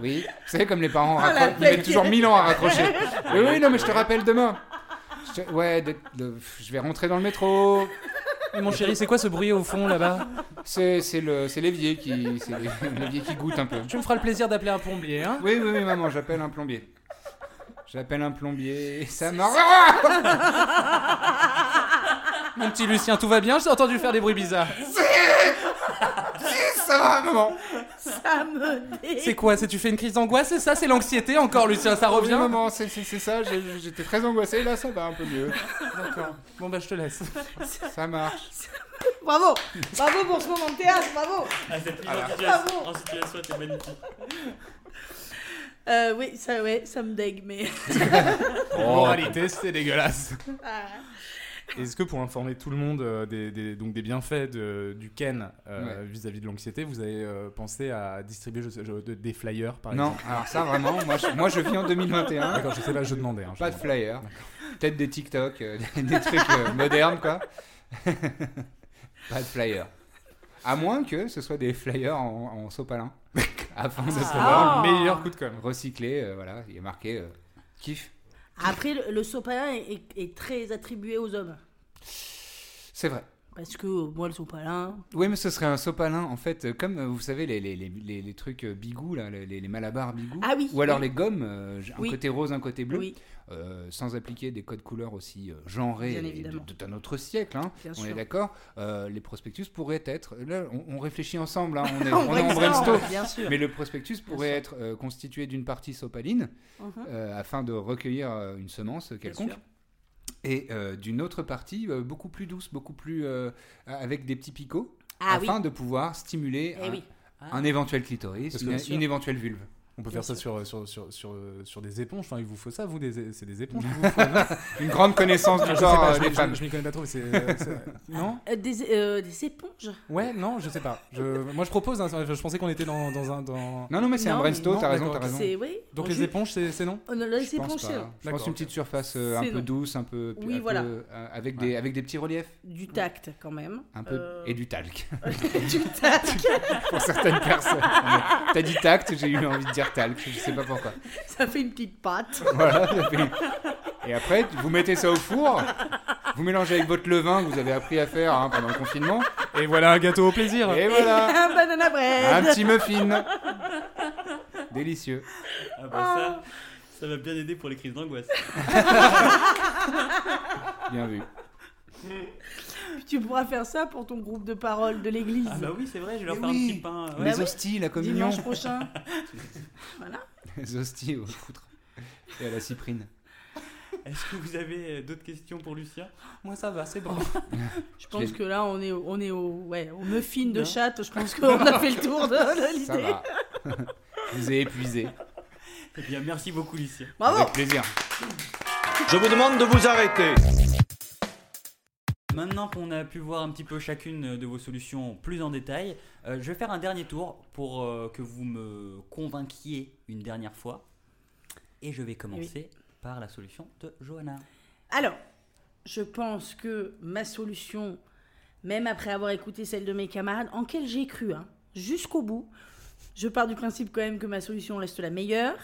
Oui. Vous savez, comme les parents Ah, raccrochent. Ils mettent toujours 1000 ans à raccrocher. *laughs* Oui, oui, non, mais je te rappelle demain. Je Ouais, de- de- je vais rentrer dans le métro. Et mon chéri, c'est quoi ce bruit au fond là-bas C'est l'évier qui, *laughs* qui goûte un peu. Tu me feras le plaisir d'appeler un plombier, hein Oui, oui, oui, maman, j'appelle un plombier. J'appelle un plombier et ça marche. *laughs* Mon petit Lucien, tout va bien Je t'ai entendu faire des bruits bizarres. *laughs* Ça va, maman. Ça me dé- C'est quoi C'est tu fais une crise d'angoisse C'est ça C'est l'anxiété encore, Lucien Ça Oui, revient? maman, c'est c'est- c'est ça. j'ai- J'étais très angoissé. Là, ça va un peu mieux. D'accord. Bon bah je te laisse. Ça marche. Bravo Bravo pour ce moment de théâtre, bravo Ah, cette mise Voilà. en situation, Bravo. en situation était magnifique. Euh, Oui, ça, ouais, ça me dégue, mais. *laughs* Moralité, c'est dégueulasse. Ah. Est-ce que pour informer tout le monde euh, des, des- donc des bienfaits de- du Ken euh, Ouais. vis-à-vis de l'anxiété, vous avez euh, pensé à distribuer je je- des flyers par Non, exemple alors ça vraiment, moi je, moi je vis en 2021. D'accord, je sais pas, je demandais. hein, Pas de flyers. Peut-être des TikTok, euh, *laughs* des, trucs modernes quoi. *laughs* pas de flyers. À moins que ce soit des flyers en, en sopalin. Afin de Ah. Le meilleur coup de com'. recycler, euh, voilà, il est marqué kiff. Après, le, le sopalin est, très attribué aux hommes. C'est vrai. Parce que euh, moi, le sopalin. Oui, mais ce serait un sopalin, en fait, euh, comme euh, vous savez, les, les, les, les, trucs bigou, là, les, malabars bigou. Ah oui, Ou alors oui. les gommes, euh, un Oui. côté rose, un côté bleu. Euh, sans appliquer des codes couleurs aussi genrés d'un autre siècle, hein, on est d'accord, euh, les prospectus pourraient être, là on, on réfléchit ensemble, hein, on *laughs* est, On on est en brainstorm, brainstorm, bien sûr. mais le prospectus pourrait être constitué d'une partie sopaline, Mhm. afin de recueillir une semence quelconque. Et euh, d'une autre partie euh, beaucoup plus douce, beaucoup plus euh, avec des petits picots, Ah oui. afin de pouvoir stimuler Eh un, oui. un éventuel clitoris, une éventuelle vulve. On peut Bien faire ça sur, sur, sur, sur, sur des éponges. Enfin, il vous faut ça, vous, des, c'est des éponges *laughs* vous faut, *laughs* Une grande connaissance du pas, euh, je, des je- femmes. je m'y connais pas trop, mais c'est. *laughs* euh, c'est- non Euh, des, euh, des éponges Ouais, non, je sais pas. Je, moi, je propose. hein, je pensais qu'on était dans, dans un. Dans... Non, non, mais c'est un Non, brainstorm, non, t'as raison, d'accord, t'as raison. C'est, oui. Donc, on les éponges, c'est c'est non Oh, non, les Je pense éponges, c'est pas. Je D'accord, pense une petite surface euh, un C'est peu non. douce, un peu, Oui, un voilà. euh, avec des avec des petits reliefs, du tact quand même. un peu Euh, et du talc du tact. pour certaines personnes. T'as dit tact, j'ai eu envie de dire talc, je sais pas pourquoi. *laughs* Ça fait une petite pâte. *laughs* Voilà. ça fait- Et après, vous mettez ça au four, vous mélangez avec votre levain que vous avez appris à faire hein, pendant le confinement, Et voilà un gâteau au plaisir. et voilà, un banana bread. un petit muffin, délicieux. Ah bah ça, ça va bien aider pour les crises d'angoisse. Bien vu. *laughs* Tu pourras faire ça pour ton groupe de parole de l'église. Ah bah oui, c'est vrai, je vais leur faire oui. un petit pain. ouais. Les Bah oui. hosties, la communion. Dimanche prochain. *laughs* voilà. Les hosties au foutre. Et à la cyprine. Est-ce que vous avez euh, d'autres questions pour Lucien? Moi, ça va, c'est bon. Je pense que là, on est, au- on est au, ouais, au muffin de chatte. Je pense qu'on a fait le tour de, de Ça l'idée. vous ai épuisé. Eh bien, merci beaucoup, Lucien. Bravo. Avec plaisir. Je vous demande de vous arrêter. Maintenant qu'on a pu voir un petit peu chacune de vos solutions plus en détail, euh, je vais faire un dernier tour pour euh, que vous me convainquiez une dernière fois. Et je vais commencer par la solution de Johanna. Alors, je pense que ma solution, même après avoir écouté celle de mes camarades, en quelle j'ai cru, hein, jusqu'au bout, je pars du principe quand même que ma solution reste la meilleure.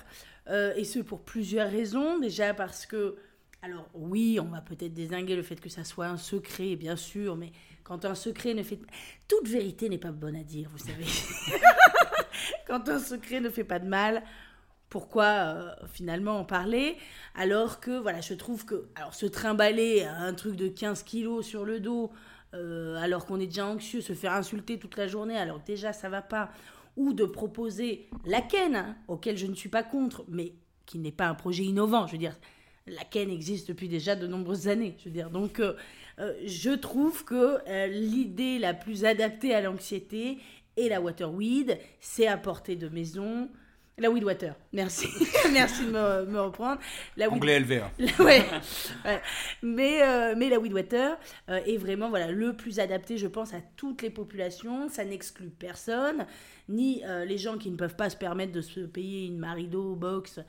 euh, et ce pour plusieurs raisons. Déjà parce que Alors oui, on va peut-être désinguer le fait que ça soit un secret, bien sûr, mais quand un secret ne fait... Toute vérité n'est pas bonne à dire, vous savez. *laughs* quand un secret ne fait pas de mal, pourquoi euh, finalement en parler? Alors que, voilà, je trouve que... Alors se trimballer un truc de 15 kilos sur le dos, euh, alors qu'on est déjà anxieux, se faire insulter toute la journée, alors déjà ça va pas, ou de proposer la Ken, hein, auquel je ne suis pas contre, mais qui n'est pas un projet innovant, je veux dire, la Ken existe depuis déjà de nombreuses années, je veux dire, donc euh, euh, je trouve que euh, l'idée la plus adaptée à l'anxiété et la waterweed, c'est apporter de maison... La weed water, merci, *laughs* merci de me, me reprendre. La weed- Anglais LVA. *laughs* ouais, ouais. Mais, euh, mais la weed water est vraiment voilà, le plus adapté, je pense, à toutes les populations. Ça n'exclut personne, ni les gens qui ne peuvent pas se permettre de se payer une Marido box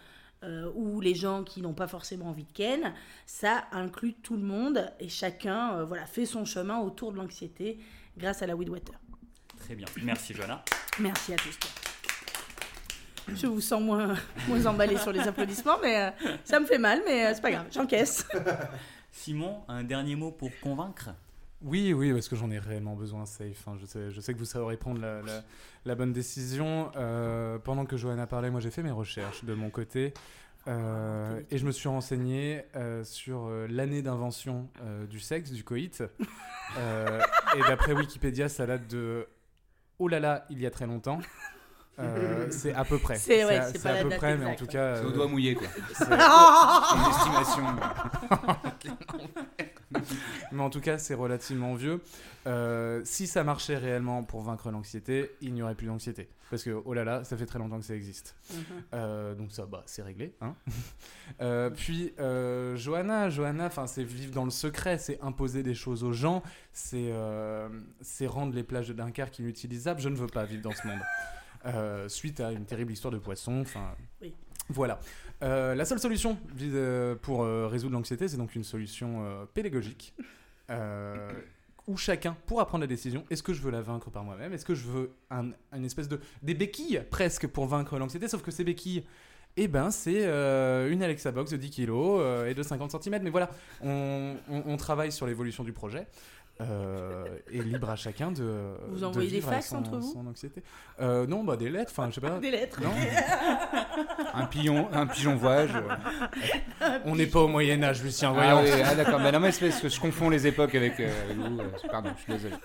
euh, ou les gens qui n'ont pas forcément envie de Ken. Ça inclut tout le monde et chacun euh, voilà, fait son chemin autour de l'anxiété grâce à la weed water. Très bien. Merci, Johanna. Merci à tous. Je vous sens moins, *laughs* moins emballé sur les applaudissements, mais euh, ça me fait mal, mais euh, c'est pas grave, j'encaisse. Simon, un dernier mot pour convaincre? Oui, oui, parce que j'en ai réellement besoin, Safe. hein. Je, sais, je sais que vous saurez prendre la, la- la bonne décision. Euh, pendant que Johanna parlait, moi j'ai fait mes recherches de mon côté. Euh, et je me suis renseigné euh, sur euh, l'année d'invention euh, du sexe, du coït. *laughs* Euh, et d'après Wikipédia, ça date de oh là là, il y a très longtemps. Euh, c'est à peu près. C'est- ouais, à- pas à la peu date près, mais en tout ouais. cas. C'est au doigt mouillé, quoi. *laughs* une estimation. *laughs* *laughs* Mais en tout cas, c'est relativement vieux. Euh, si ça marchait réellement pour vaincre l'anxiété, il n'y aurait plus d'anxiété. Parce que, oh là là, ça fait très longtemps que ça existe. Mhm. Euh, donc ça, bah, c'est réglé. Hein *laughs* Euh, puis, Johanna, Johanna, c'est vivre dans le secret, c'est imposer des choses aux gens, c'est rendre les plages de Dunkerque inutilisables. Je ne veux pas vivre dans ce monde. Suite à une terrible histoire de poisson, enfin... Oui. Voilà. Euh, la seule solution euh, pour euh, résoudre l'anxiété, c'est donc une solution pédagogique où chacun pourra prendre la décision est-ce que je veux la vaincre par moi-même Est-ce que je veux un, une espèce de. des béquilles presque pour vaincre l'anxiété Sauf que ces béquilles. Eh ben, c'est une Alexa Box de 10 kg et de 50 cm. Mais voilà, on travaille sur l'évolution du projet. Euh, et libre à chacun de. Vous de envoyez des vivre avec fax son- entre vous son anxiété. Euh, non, bah des lettres, enfin, je sais pas. Des lettres. Non, *laughs* Un pigeon, un pigeon voyage. on n'est pas au Moyen-Âge, Lucien, Ah, voyons. oui, ah, d'accord. Bah, non, mais c'est parce que je confonds les époques avec euh, vous. euh, pardon, je suis désolé.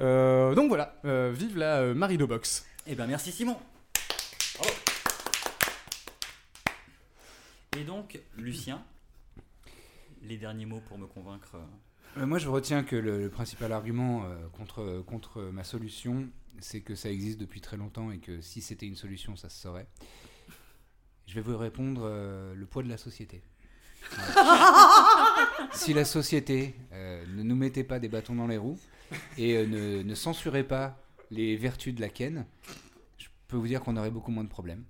Euh, donc voilà, euh, vive la euh, Marido Box. Eh ben merci Simon. Bravo. Et donc, Lucien, les derniers mots pour me convaincre. Euh, moi, je retiens que le, le principal argument euh, contre, contre ma solution, c'est que ça existe depuis très longtemps et que si c'était une solution, ça se saurait. Je vais vous répondre euh, le poids de la société. *laughs* Si la société euh, ne nous mettait pas des bâtons dans les roues et ne, ne censurait pas les vertus de la ken, je peux vous dire qu'on aurait beaucoup moins de problèmes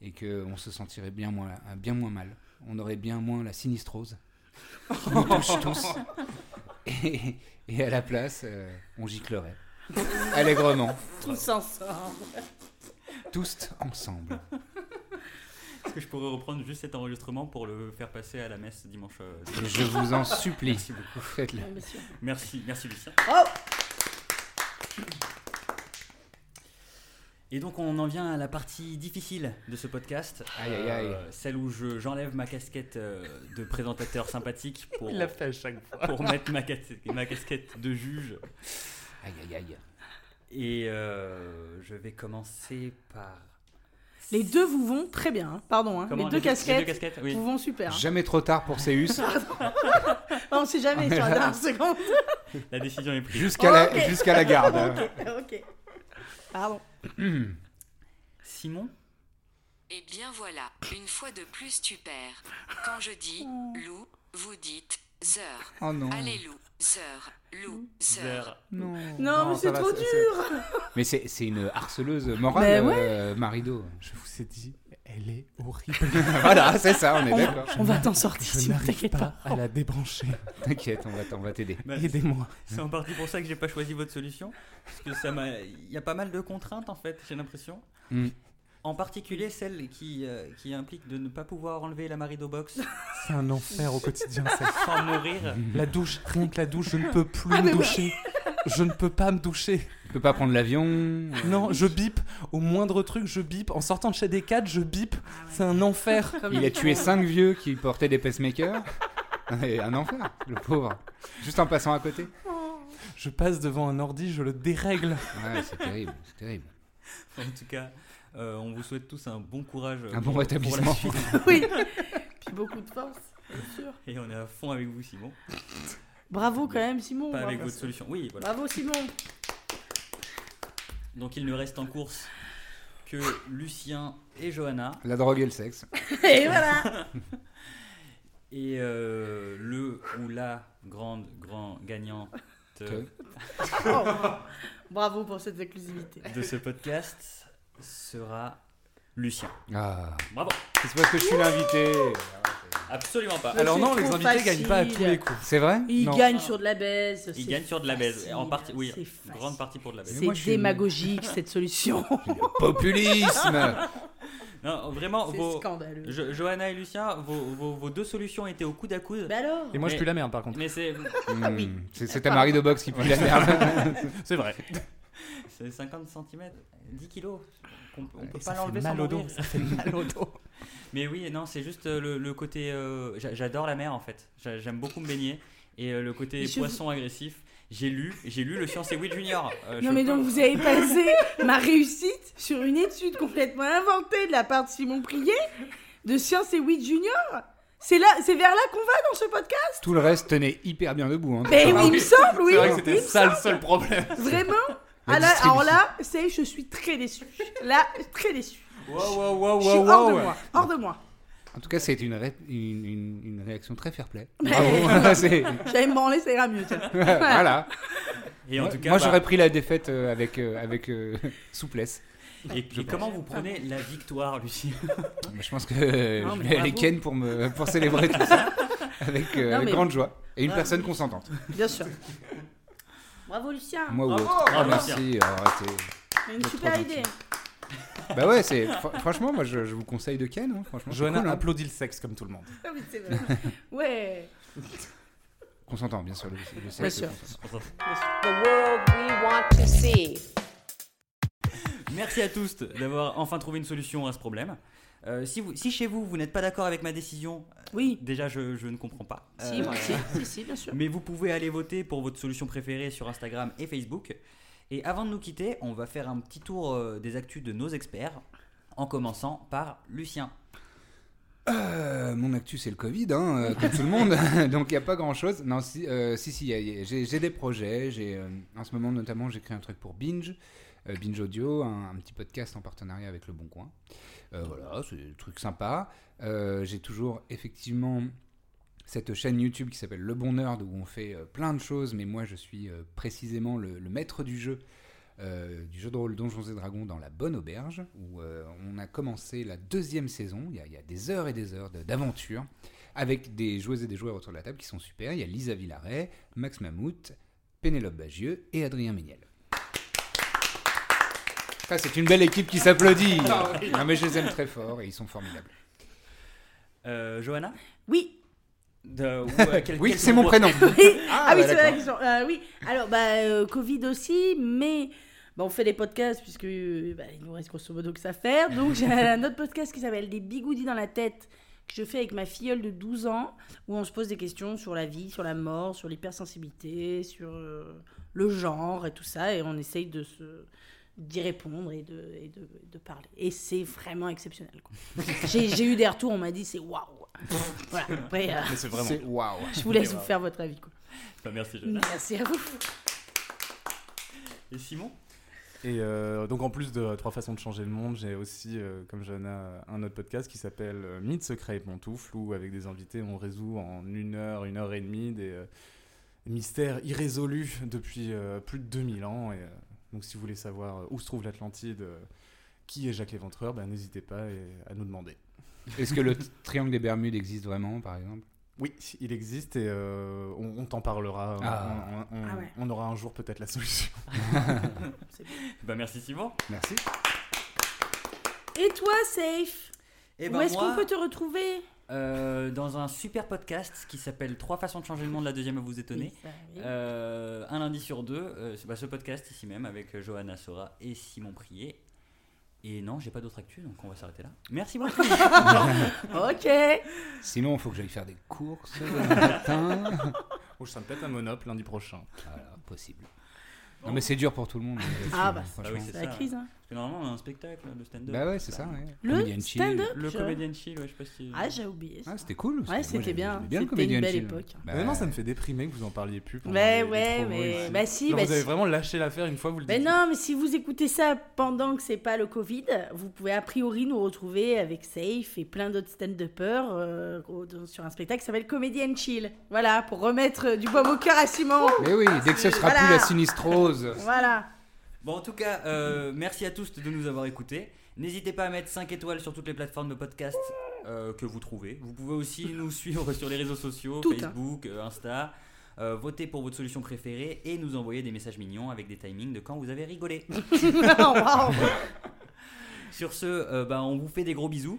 et qu'on se sentirait bien moins, bien moins mal. On aurait bien moins la sinistrose qui nous touche tous. *laughs* Et, et à la place, euh, on giclerait. Allègrement. Tous ensemble. Tous ensemble. Est-ce que je pourrais reprendre juste cet enregistrement pour le faire passer à la messe dimanche euh, dimanche Je vous en supplie. Merci beaucoup. Faites-le. Merci, merci Lucien. Oh Et donc on en vient à la partie difficile de ce podcast. Aïe, aïe, aïe. Euh, celle où je- j'enlève ma casquette euh, de présentateur sympathique *laughs* pour, Il l'a fait à chaque fois. pour mettre ma, cas- ma casquette de juge. Aïe, aïe, aïe. Et euh, je vais commencer par... Les deux vous vont très bien, hein. pardon. hein. Comment, les, deux les deux- les casquettes deux casquettes, oui. vous vont super. hein. Jamais trop tard pour Céus. *laughs* On sait jamais *laughs* sur la dernière seconde. La décision est prise. Jusqu'à la, Ok. jusqu'à la garde. ok, ok. Pardon. *clears throat* Simon Eh bien voilà, une fois de plus tu perds. Quand je dis loup, vous dites zeur. Oh non. Allez loup, zeur, loup, zeur. Non. Non, Non, mais ça c'est va, trop dur. Mais c'est c'est une harceleuse morale, Mais ouais. euh, Marido. Je vous ai dit, elle est horrible. *laughs* voilà, c'est ça, on est d'accord. on va t'en sortir, Je Simon, n'arrive t'inquiète pas pas. à la débrancher. T'inquiète, on va t- on va t'aider. Bah, Aidez-moi. C'est en partie pour ça que j'ai pas choisi votre solution. Parce que ça m'a. Il y a pas mal de contraintes en fait, j'ai l'impression. Hmm. En particulier celle qui, euh, qui implique de ne pas pouvoir enlever la marido box C'est un enfer au quotidien, ça. *laughs* sans mourir. La douche, rien que la douche, je ne peux plus Ah, me ouais. Je ne peux pas me doucher. Tu peux pas prendre l'avion. euh, Non, je bip. Au moindre truc, je bip. En sortant de chez des 4 je bip. C'est un enfer. Il a tué cinq vieux qui portaient des pacemakers. Et un enfer, le pauvre. Juste en passant à côté. Je passe devant un ordi, je le dérègle. Ouais, c'est terrible, c'est terrible. En tout cas, euh, on vous souhaite tous un bon courage. euh, Un pour- bon rétablissement. pour la suite. *laughs* Oui. Puis beaucoup de force, bien sûr. Et on est à fond avec vous, Simon. Bravo quand même, Simon. Pas bravo. avec votre solution. Oui, voilà. Bravo, Simon. Donc il ne reste en course que Lucien et Johanna. La drogue et le sexe. *laughs* Et voilà. *laughs* Et euh, le ou la grande, grand gagnante *laughs* Oh. Bravo pour cette exclusivité. de ce podcast sera Lucien. Ah, Bravo. c'est parce que je suis l'invité. Absolument pas. Alors non, les invités gagnent pas à tous facile. les coups. C'est vrai Il Non. gagne sur de la baise. Il c'est gagne sur de la baise. facile, En partie, oui, c'est facile. grande partie pour de la baise. C'est démagogique cette solution. *laughs* Populisme *laughs* Non, vraiment, C'est vos, scandaleux. Jo- Johanna et Lucien, vos, vos- vos deux solutions étaient au coude à coude. Bah alors Et moi, je pue la merde, par contre. Mais c'est Hmm, C'est c'est ta Marie de boxe qui pue la merde. *laughs* C'est vrai. c'est 50 cm, 10 kilos. On, on peut pas l'enlever sans mal au dos. mourir. Ça fait *laughs* mal au dos. Mais oui, non, c'est juste euh, le, le côté. euh, j'a- J'adore la mer en fait. J'a- J'aime beaucoup me baigner. Et euh, le côté Mais je poisson agressif. J'ai lu, j'ai lu le Science et Oui Junior. Euh, Non mais donc vous avez basé *laughs* ma réussite sur une étude complètement inventée de la part de Simon Prié de Science et Oui Junior C'est là, c'est vers là qu'on va dans ce podcast? Tout le reste tenait hyper bien debout. Hein. Mais oui, il me semble, oui. C'est vrai que c'était ça le seul problème. Vraiment? La Ah là. Alors là, c'est, je suis très déçu. Là, très déçu. Wow, wow, wow, Je suis hors wow. de moi, hors de moi. En tout cas, c'est une, ré- une, une- une réaction très fair-play. J'allais me branler, ça ira mieux. voilà. Et en tout cas, Moi, bah, j'aurais pris la défaite euh, avec, euh, avec euh, *laughs* souplesse. Et, et comment vous prenez la victoire, Lucie? Mais je pense que euh, Non, je vais aller. Ken pour, me, pour célébrer tout ça *laughs* avec, euh, Non, avec mais- grande joie. Et une Ah, personne consentante. Bien sûr. Bravo Lucien. Moi ou Bravo. autre. Ah, merci. arrêtez. Une super idée. Bah ouais, c'est fr- franchement, moi je, je vous conseille de Ken. hein. Franchement, Johanna cool, hein. applaudit le sexe comme tout le monde. Ah oui, c'est vrai. *laughs* Ouais. Consentant, bien sûr. Le, le sexe, Bien sûr. consentant. The world we want to see. Merci à tous d'avoir enfin trouvé une solution à ce problème. Euh, si, vous, si chez vous, vous n'êtes pas d'accord avec ma décision, Oui. déjà je, je ne comprends pas. Si, Euh, moi, si, si, si, bien sûr. *laughs* Mais vous pouvez aller voter pour votre solution préférée sur Instagram et Facebook. Et avant de nous quitter, on va faire un petit tour euh, des actus de nos experts, en commençant par Lucien. Euh, mon actu, c'est le Covid, hein, euh, comme tout le monde. *laughs* *laughs* Donc il n'y a pas grand chose. Non, si, euh, si, j'ai j'ai des projets. J'ai, euh, en ce moment, notamment, j'écris un truc pour Binge. Euh, Binge Audio, un, petit podcast en partenariat avec Le Bon Coin. Euh, voilà, c'est un truc sympa. Euh, j'ai toujours effectivement cette chaîne YouTube qui s'appelle Le Bon Nerd où on fait plein de choses, mais moi je suis précisément le, maître du jeu. du jeu de rôle Donjons et Dragons dans la Bonne Auberge, où on a commencé la deuxième saison. Il y a, il y a des heures et des heures d'aventure avec des joueuses et des joueurs autour de la table qui sont super. Il y a Lisa Villaret, Max Mammouth, Pénélope Bagieux et Adrien Méniel. C'est une belle équipe qui s'applaudit. non, mais je les aime très fort et ils sont formidables. Euh, Johanna? Oui. De- ou, *laughs* euh, quel- Oui, quel c'est mon prénom. *laughs* Oui. Ah, Ah, oui, bah, c'est qu'ils sont. euh, oui. Alors, bah, euh, Covid aussi, mais. bah, on fait des podcasts puisque bah, il nous reste grosso modo que ça à faire. Donc j'ai *laughs* un autre podcast qui s'appelle Des bigoudis dans la tête que je fais avec ma filleule de 12 ans où on se pose des questions sur la vie, sur la mort, sur l'hypersensibilité, sur euh, le genre et tout ça et on essaye de se d'y répondre et de, et de, de parler. Et c'est vraiment exceptionnel. *laughs* J'ai eu des retours, on m'a dit c'est waouh. Voilà, après, euh, c'est vraiment. Waouh. je vous laisse vous faire votre avis. Quoi. Bah, merci Johanna. Merci à vous. Et Simon? Et euh, donc en plus de Trois façons de changer le monde, j'ai aussi, euh, comme Johanna, un autre podcast qui s'appelle euh, Mythes, secrets et pantoufles, où avec des invités, on résout en une heure, une heure et demie des euh, mystères irrésolus depuis euh, plus de 2000 ans. Et, euh, donc si vous voulez savoir euh, où se trouve l'Atlantide, euh, qui est Jacques Léventreur, ben, n'hésitez pas à nous demander. Est-ce que le *laughs* triangle des Bermudes existe vraiment, par exemple? Oui, il existe et euh, on, on t'en parlera. On- Ah. On, on- Ah ouais. on aura un jour peut-être la solution. *laughs* Bah merci Simon. Merci. Et toi, Safe Et Où ben est-ce qu'on peut te retrouver? Euh, dans un super podcast qui s'appelle Trois façons de changer le monde, la deuxième à vous étonner. Oui, ça, oui. Euh, un lundi sur deux, euh, bah, ce podcast ici même avec Johanna Sora et Simon Prier. Et non, j'ai pas d'autres actus, donc on va s'arrêter là. Merci beaucoup. *laughs* *laughs* Ok. Sinon, il faut que j'aille faire des courses le matin. *laughs* Oh, je serai peut-être un monop lundi prochain. Voilà, possible. Non, mais c'est dur pour tout le monde. Ah, bah. Ah C'est la crise. Hein. Parce que normalement, on a un spectacle de stand-up. Bah ouais, c'est ça. ouais. Le Comedian Chill. stand-up Le Je- Comedian Chill, ouais, je sais pas si. Ah, j'ai oublié. ça. Ah, c'était cool. Moi, c'était j'aimais- bien. j'aimais le C'était une Comedian belle Chill. époque. Bah, Maintenant, ça me fait déprimer que vous en parliez plus. pendant Ouais, les- les ouais, mais ici. bah si, Genre, bah vous avez si. vraiment lâché l'affaire une fois, vous le dites. Mais non, mais si vous écoutez ça pendant que c'est pas le Covid, vous pouvez a priori nous retrouver avec Safe et plein d'autres stand-uppers euh, au- sur un spectacle qui s'appelle Comedian Chill. Voilà, pour remettre euh, du baume au cœur à Simon. Mais oui, dès que ce sera Voilà. plus la sinistrose. Voilà. Bon, en tout cas, euh, merci à tous de nous avoir écoutés. N'hésitez pas à mettre 5 étoiles sur toutes les plateformes de podcast euh, que vous trouvez. Vous pouvez aussi *laughs* nous suivre sur les réseaux sociaux, hein. Facebook, euh, Insta. Euh, voter pour votre solution préférée et nous envoyer des messages mignons avec des timings de quand vous avez rigolé. *laughs* Waouh. *laughs* Sur ce, euh, bah, on vous fait des gros bisous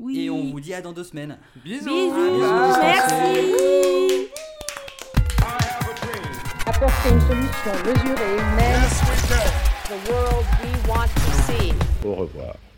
Oui. et on vous dit à dans deux semaines. Bisous. Bisous. Bisous, Merci. Apporter une solution mesurée humaine. The world we want to see. Au revoir.